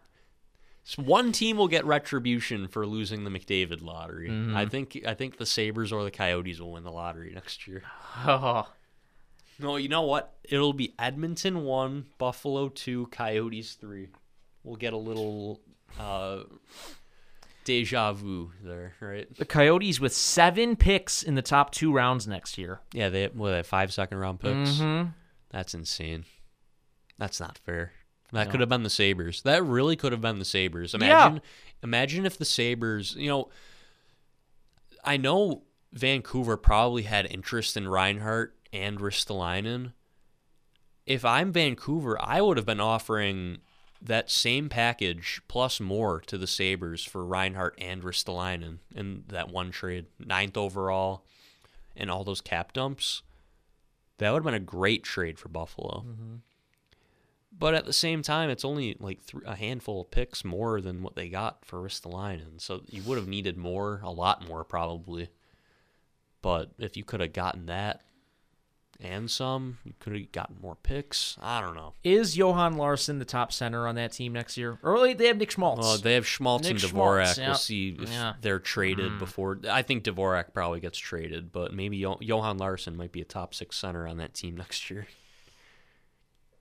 So one team will get retribution for losing the McDavid lottery. Mm-hmm. I think I think the Sabres or the Coyotes will win the lottery next year. Oh, No, you know what? It'll be Edmonton one, Buffalo two, Coyotes three. We'll get a little uh, deja vu there, right? the Coyotes with seven picks in the top two rounds next year. Yeah, they what, they have five second round picks. Mm-hmm. That's insane. That's not fair. That No. could have been the Sabres. That really could have been the Sabres. Imagine, imagine if the Sabres. You know, I know Vancouver probably had interest in Reinhart and Ristolainen. If I'm Vancouver, I would have been offering that same package plus more to the Sabres for Reinhart and Ristolainen in that one trade, ninth overall, and all those cap dumps. That would have been a great trade for Buffalo. Mm-hmm. But at the same time, it's only like th- a handful of picks more than what they got for Ristolainen. So you would have needed more, a lot more probably. But if you could have gotten that and some, you could have gotten more picks. I don't know. Is Johan Larsson the top center on that team next year? Early, they have Nick Schmaltz. Well, they have Schmaltz and Nick Dvorak. Schmaltz, We'll see if Yeah. they're traded hmm. before. I think Dvorak probably gets traded, but maybe jo- Johan Larsson might be a top six center on that team next year.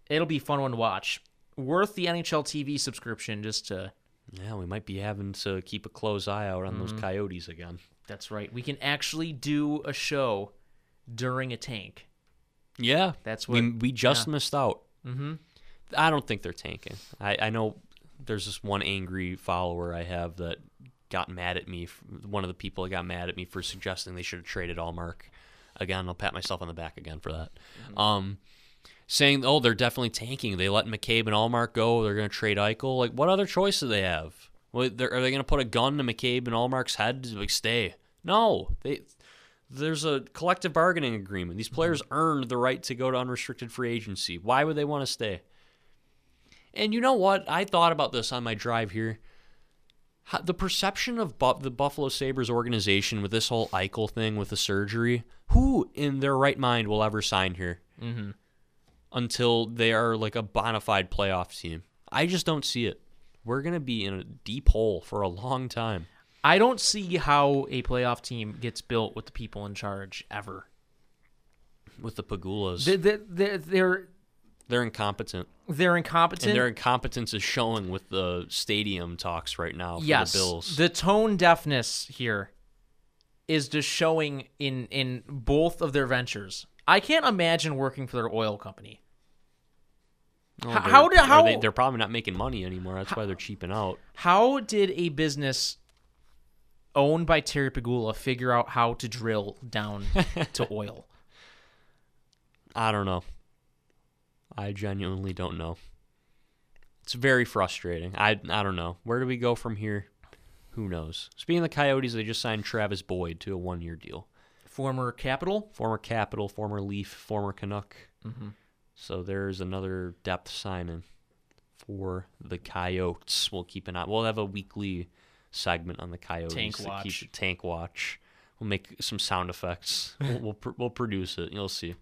It'll be a fun one to watch. Worth the NHL TV subscription just to. Yeah, we might be having to keep a close eye out on those mm-hmm. Coyotes again. That's right. We can actually do a show during a tank. Yeah, That's we what- we just yeah. missed out. Mm-hmm. I don't think they're tanking. I, I know there's this one angry follower I have that got mad at me. One of the people that got mad at me for suggesting they should have traded Ullmark. Again, I'll pat myself on the back again for that. Um, saying, oh, they're definitely tanking. They let McCabe and Ullmark go. They're going to trade Eichel. Like, what other choice do they have? They're, are they going to put a gun to McCabe and Ullmark's head? to, Like, stay. No, they. There's a collective bargaining agreement. These players earned the right to go to unrestricted free agency. Why would they want to stay? And you know what? I thought about this on my drive here. How, the perception of Bu- the Buffalo Sabres organization with this whole Eichel thing with the surgery, who in their right mind will ever sign here? Mm-hmm. Until they are like a bona fide playoff team. I just don't see it. We're gonna be in a deep hole for a long time. I don't see how a playoff team gets built with the people in charge ever. With the Pegulas, They're they're they're, they're incompetent, they're incompetent. and their incompetence is showing with the stadium talks right now for yes, the Bills. the tone deafness here is just showing in in both of their ventures. I can't imagine working for their oil company. Oh, How- how did- how- they, they're probably not making money anymore. That's why they're cheaping out. How did a business owned by Terry Pegula figure out how to drill down to oil? I don't know. I genuinely don't know. It's very frustrating. I I don't know. Where do we go from here? Who knows? Speaking of the Coyotes, they just signed Travis Boyd to a one-year deal. Former capital. Former Capital, former Leaf, former Canuck. Mm-hmm. So there's another depth signing for the Coyotes. We'll keep an eye. We'll have a weekly segment on the Coyotes. Tank to watch. Keep the tank watch. We'll make some sound effects. we'll we'll, pr- we'll produce it. You'll see.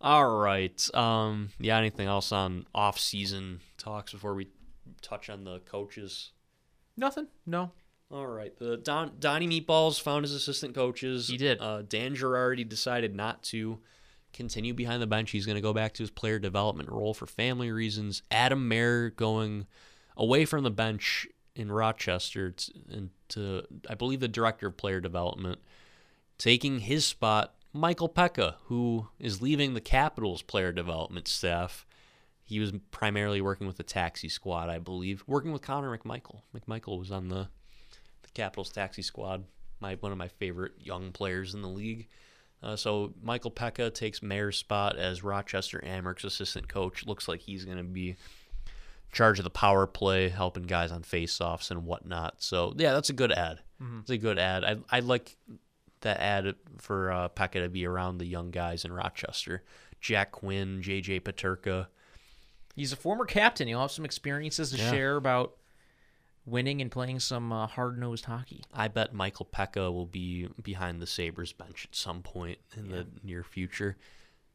All right. Um. Yeah. Anything else on off-season talks before we touch on the coaches? Nothing. No. All right. The Don Donnie Meatballs found his assistant coaches. He did. Uh, Dan Girardi decided not to continue behind the bench. He's going to go back to his player development role for family reasons. Adam Mair going away from the bench in Rochester and to I believe the director of player development, taking his spot. Michael Peca, who is leaving the Capitals player development staff. He was primarily working with the taxi squad, I believe, working with Connor McMichael. McMichael was on the the Capitals taxi squad, my one of my favorite young players in the league. Uh, so Michael Peca takes Mair's spot as Rochester Amerks assistant coach. Looks like he's going to be charge of the power play, helping guys on faceoffs and whatnot. So yeah, that's a good ad. It's a good ad. I I like that ad for uh, Peca to be around the young guys in Rochester. Jack Quinn, JJ Peterka. He's a former captain. He'll have some experiences to Yeah. share about winning and playing some uh, hard-nosed hockey. I bet Michael Peca will be behind the Sabres bench at some point in the near future.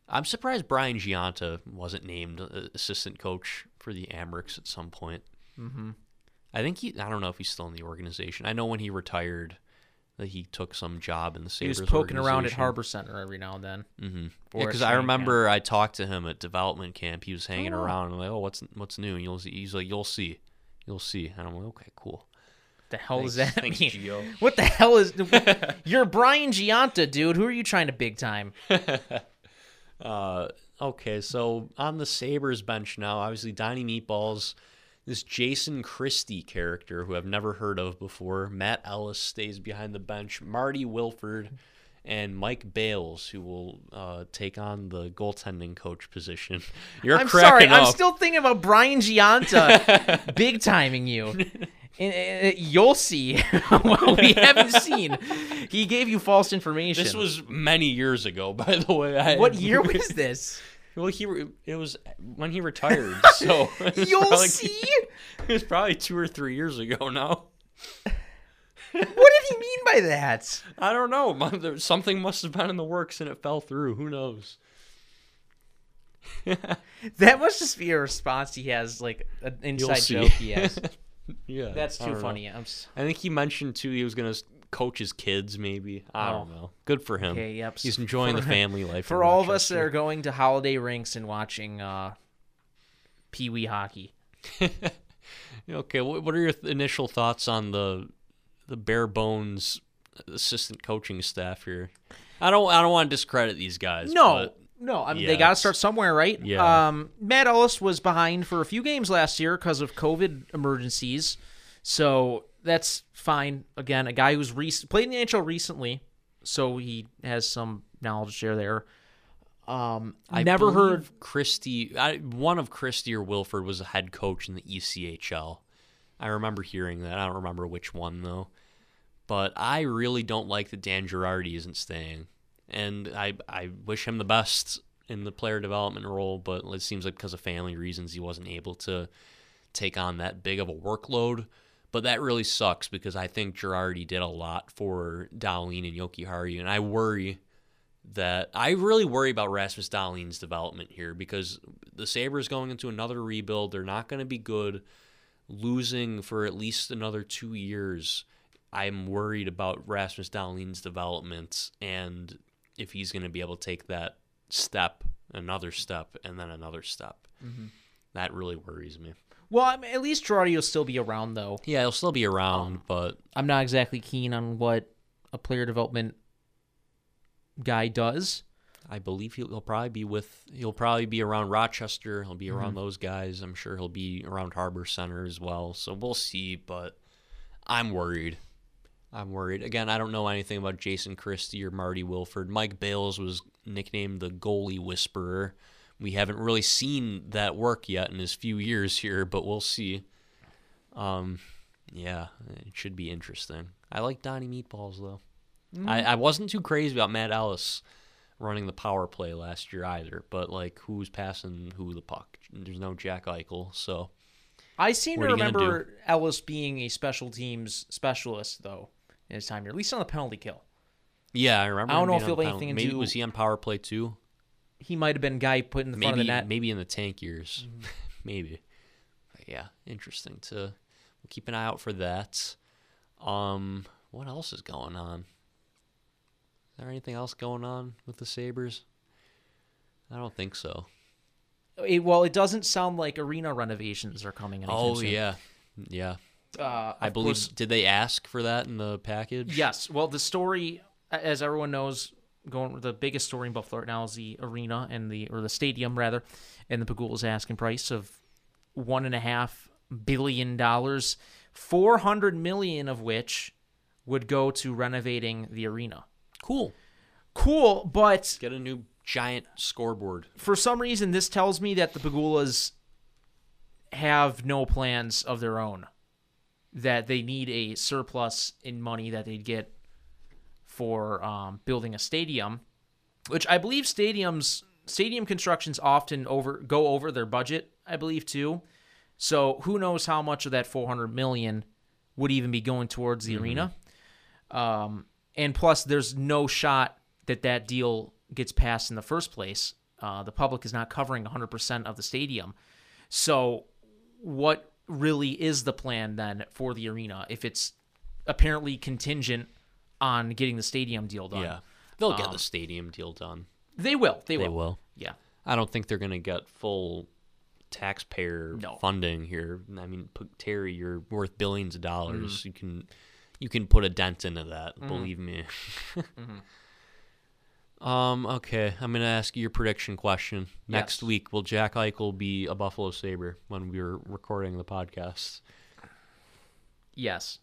I'm surprised Brian Gionta wasn't named uh, assistant coach for the Amerks at some point. Mm-hmm. I think he. I don't know if he's still in the organization. I know when he retired that he took some job in the Sabres. He was poking around at. Harbor Center every now and then. Mm-hmm. Yeah, because I remember I talked to him at development camp. He was hanging Oh. around. I'm like, oh, what's what's new? And you'll see. He's like, you'll see, you'll see. And I'm like, okay, cool. The hell Thanks- that thanks, mean? What the hell is? You're Brian Gionta, dude. Who are you trying to big time? Uh, okay, so on the Sabres bench now, obviously Donnie Meatballs, this Jason Christie character who I've never heard of before. Matt Ellis stays behind the bench. Marty Wilford and Mike Bales, who will uh, take on the goaltending coach position. You're I'm sorry. cracking I'm still thinking about Brian Gionta big timing you. And, uh, you'll see what we haven't seen. He gave you false information. This was many years ago, by the way. I, what year was this? Well, he it was when he retired. So You'll probably- see. It was probably two or three years ago now. What did he mean by that? I don't know. Something must have been in the works and it fell through. Who knows? That must just be a response he has, like an inside joke he has. Yeah, That's too don't know. funny. I'm s- I think he mentioned too he was gonna coach his kids. Maybe I don't know. Good for him. Okay, yep. He's enjoying the family life. for all of us that are going to holiday rinks and watching uh, Pee Wee hockey. Okay, what what are your th- initial thoughts on the the bare bones assistant coaching staff here? I don't I don't want to discredit these guys. No, no. I mean, Yeah, they got to start somewhere, right? Yeah. Um, Matt Ellis was behind for a few games last year because of COVID emergencies, so that's fine. Again, a guy who's rec- played in the NHL recently, so he has some knowledge to share there. Um, I never heard. Christie. I, one of Christie or Wilford was a head coach in the ECHL. I remember hearing that. I don't remember which one though. But I really don't like that Dan Girardi isn't staying, and I I wish him the best in the player development role. But it seems like because of family reasons, he wasn't able to take on that big of a workload. But that really sucks because I think Girardi did a lot for Dowling and Jokiharju, and I worry that I really worry about Rasmus Dahlin's development here because the Sabres going into another rebuild. They're not going to be good. Losing for at least another two years, I'm worried about Rasmus Dahlin's development and if he's going to be able to take that step, another step, and then another step. Mm-hmm. That really worries me. Well, I mean, at least Girardi will still be around, though. Yeah, he'll still be around, um, but I'm not exactly keen on what a player development guy does. I believe he'll, he'll probably be with he'll probably be around Rochester. He'll be around mm-hmm. those guys. I'm sure he'll be around Harbor Center as well. So we'll see, but I'm worried. I'm worried. Again, I don't know anything about Jason Christie or Marty Wilford. Mike Bales was nicknamed the goalie whisperer. We haven't really seen that work yet in his few years here, but we'll see. Um, yeah, it should be interesting. I like Donnie Meatballs though. I, I wasn't too crazy about Matt Ellis running the power play last year either, but like who's passing who the puck? There's no Jack Eichel, so I seem What to are you gonna remember Ellis being a special teams specialist, though, in his time here, at least on the penalty kill. yeah, I remember. I don't know if he'll have anything maybe, do- Was he on power play too? He might have been a guy put in the front of Maybe the net. maybe in the tank years, maybe. But yeah, interesting to we'll keep an eye out for that. Um, what else is going on? Is there anything else going on with the Sabres? I don't think so. It- well, it doesn't sound like arena renovations are coming. Oh soon. yeah, yeah. Uh, I believe. course- did they ask for that in the package? Yes. Well, the story, as everyone knows, going the biggest story in Buffalo right now is the arena and the or the stadium rather, and the Pegula's asking price of one and a half billion dollars, four hundred million of which would go to renovating the arena. Cool. Cool, but Get a new giant scoreboard. for some reason, this tells me that the Pegulas have no plans of their own. That they need a surplus in money that they'd get for um, building a stadium, which I believe stadiums stadium constructions often over go over their budget. I believe too. So who knows how much of that 400 million would even be going towards the arena? Um, and plus, there's no shot that that deal gets passed in the first place. Uh, the public is not covering 100% of the stadium. So, what really is the plan then for the arena if it's apparently contingent on getting the stadium deal done? Yeah, they'll get the stadium deal done. They will. They, They will. will. Yeah. I don't think they're going to get full taxpayer No. funding here. I mean, Terry, you're worth billions of dollars. Mm-hmm. You can you can put a dent into that. Believe me. Mm-hmm. Um. Okay, I'm going to ask you your prediction question. Next Yes. week, will Jack Eichel be a Buffalo Sabre when we're recording the podcast? Yes.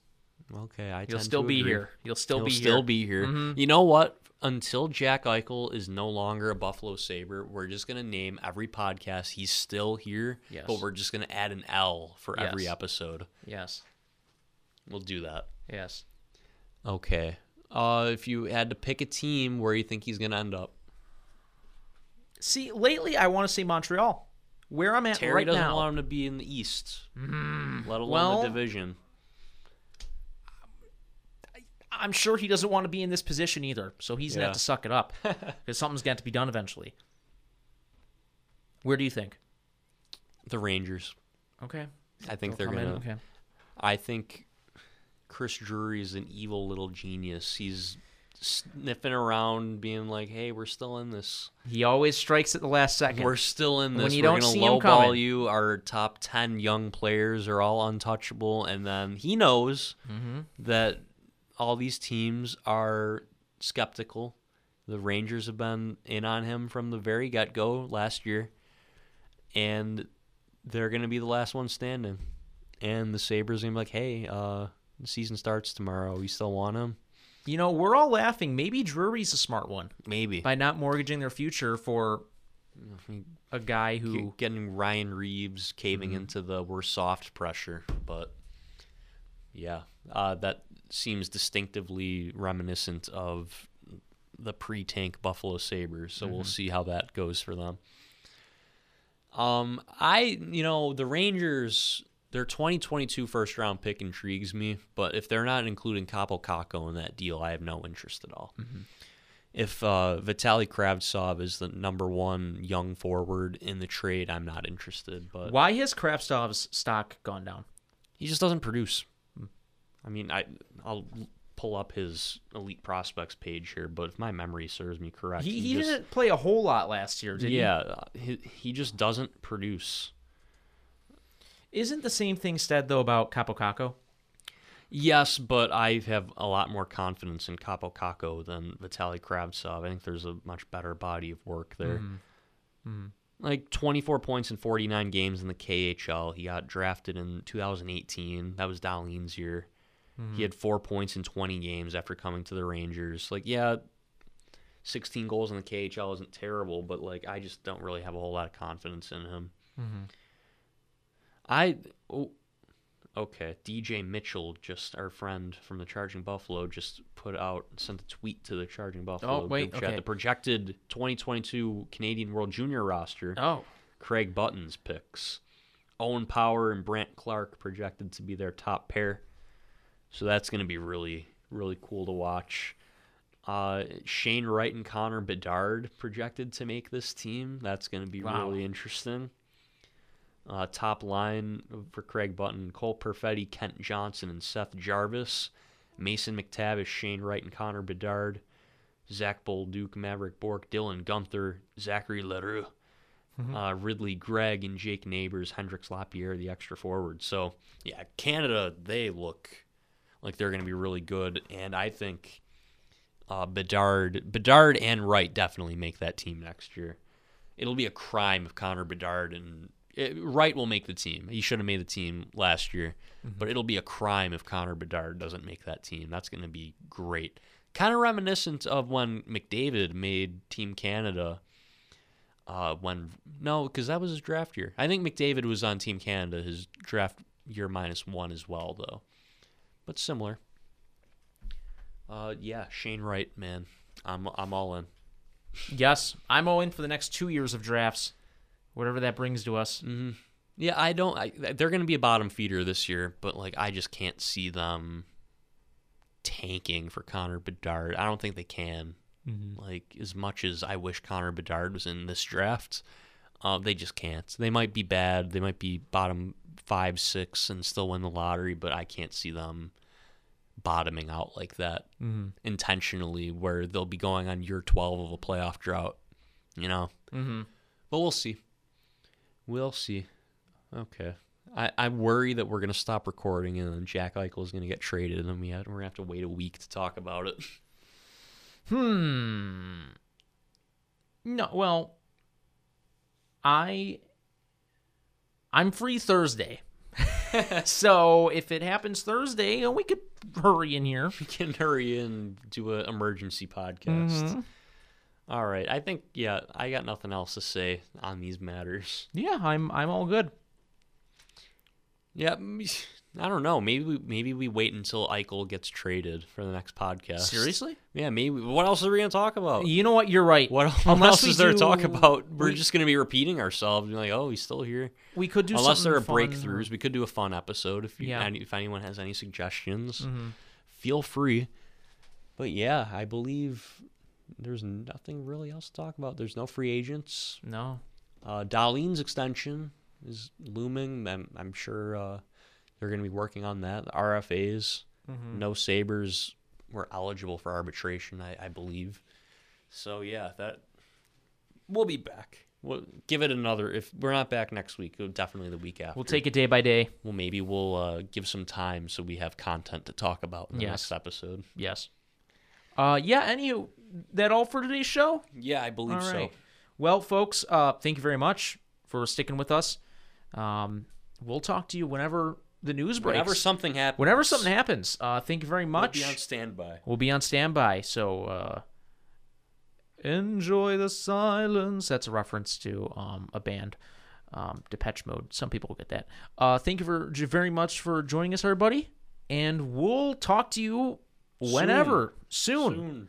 Okay, I You'll still to be agree. here. You'll still He'll be still here. be here. Mhm. You know what? Until Jack Eichel is no longer a Buffalo Sabre, we're just gonna name every podcast he's still here. Yes. But we're just gonna add an L for every episode. Yes. We'll do that. Yes. Okay. Uh, if you had to pick a team, where you think he's gonna end up? See, lately I want to see Montreal. Where I'm at right now. Terry right doesn't now. want him to be in the East, let alone well- the division. I'm sure he doesn't want to be in this position either, so he's gonna have to suck it up because something's got to be done eventually. Where do you think? The Rangers. Okay, I think They'll they're gonna. Okay, I think Chris Drury is an evil little genius. He's sniffing around, being like, "Hey, we're still in this. he always strikes at the last second. We're still in When this. you we're don't gonna see lowball coming." you. Our top ten young players are all untouchable." And then he knows Mm-hmm. that all these teams are skeptical. The Rangers have been in on him from the very get go last year, and they're going to be the last one standing. And the Sabres going to be like, hey, uh, the season starts tomorrow. We still want him? You know, we're all laughing. Maybe Drury's a smart one Maybe. by not mortgaging their future for a guy who. Getting Ryan Reaves caving into the we're soft pressure. But yeah, uh, that seems distinctively reminiscent of the pre-tank Buffalo Sabres. So we'll see how that goes for them. Um, I you know the Rangers. Their 2022 first round pick intrigues me, but if they're not including Kaapo Kakko in that deal, I have no interest at all. if uh, Vitaly Kravtsov is the number one young forward in the trade, I'm not interested. But Why has Kravtsov's stock gone down? he just doesn't produce. I mean, I I'll pull up his elite prospects page here, but if my memory serves me correct, He, he just, didn't play a whole lot last year, did he? yeah, uh, he, he just doesn't produce. Isn't the same thing said though about Kaapo Kakko? Yes, but I have a lot more confidence in Kaapo Kakko than Vitaly Kravtsov. I think there's a much better body of work there. Mm-hmm. mm-hmm. Like 24 points in 49 games in the KHL. He got drafted in 2018. That was Dahlin's year. He mm-hmm. had four points in 20 games after coming to the Rangers. Like, yeah, 16 goals in the KHL isn't terrible, but like I just don't really have a whole lot of confidence in him. Mm-hmm. I oh, okay. DJ Mitchell, just our friend from the Charging Buffalo, just put out sent a tweet to the Charging Buffalo Oh, wait, group chat. okay. The projected 2022 Canadian World Junior roster. Oh, Craig Buttons picks. Owen Power and Brandt Clarke projected to be their top pair. So that's going to be really, really cool to watch. Uh, Shane Wright and Connor Bedard projected to make this team. That's going to be Wow. really interesting. Uh, top line for Craig Button Cole Perfetti, Kent Johnson, and Seth Jarvis. Mason McTavish, Shane Wright, and Connor Bedard. Zach Bolduc, Mavrik Bourque, Dylan Guenther, Zachary L'Heureux uh, Ridley Greig and Jake Neighbors, Hendrix Lapierre, the extra forward. So yeah, Canada they look like they're going to be really good, and I think uh, Bedard, Bedard and Wright definitely make that team next year. It'll be a crime if Connor Bedard and it, Wright will make the team. He should have made the team last year, but it'll be a crime if Connor Bedard doesn't make that team. That's going to be great. Kind of reminiscent of when McDavid made Team Canada uh, when no, because that was his draft year. I think McDavid was on Team Canada his draft year minus one as well, though, but similar. Uh, yeah, Shane Wright, man, I'm I'm all in. yes. I'm all in for the next two years of drafts, whatever that brings to us. Yeah, I don't. I, they're going to be a bottom feeder this year, but like I just can't see them tanking for Connor Bedard. I don't think they can. Like as much as I wish Connor Bedard was in this draft, uh, they just can't. They might be bad. They might be bottom five, six, and still win the lottery, but I can't see them bottoming out like that intentionally, where they'll be going on year twelve of a playoff drought. You know. Mm-hmm. But we'll see. We'll see. Okay. I, I worry that we're gonna stop recording and then Jack Eichel is gonna get traded and then we have, we're gonna have to wait a week to talk about it. Hmm. No, well, I I'm free Thursday. so if it happens Thursday, we could hurry in here. we can hurry in do an emergency podcast. All right. I think yeah, I got nothing else to say on these matters. Yeah, I'm I'm all good. Yeah, I don't know. Maybe we, maybe we wait until Eichel gets traded for the next podcast. Seriously? Yeah, maybe. What else are we gonna talk about? You know what? You're right. What, what else is there to talk about? We're we- just going to be repeating ourselves. Be like, oh, he's still here. We could do Unless there are fun. breakthroughs, we could do a fun episode. If you, Yeah. any, if anyone has any suggestions, Mm-hmm. feel free. But yeah, I believe there's nothing really else to talk about. There's no free agents. No. Uh, Dahlin's extension is looming. I'm, I'm sure uh, they're going to be working on that. The RFAs, Mm-hmm. no Sabres were eligible for arbitration, I, I believe. So yeah, that we'll be back. We'll give it another. If we're not back next week, definitely the week after. We'll take it day by day. Well, maybe we'll uh, give some time so we have content to talk about in the Yes. next episode. Yes. Uh yeah, any that all for today's show? Yeah, I believe All so. Well, folks, uh, thank you very much for sticking with us. Um, we'll talk to you whenever the news breaks. Whenever something happens, Whenever something happens. Uh, thank you very much. we'll be on standby. We'll be on standby. So uh, enjoy the silence. That's a reference to um, a band, um, Depeche Mode. Some people will get that. Uh, thank you for very much for joining us, everybody, and we'll talk to you whenever soon. Soon.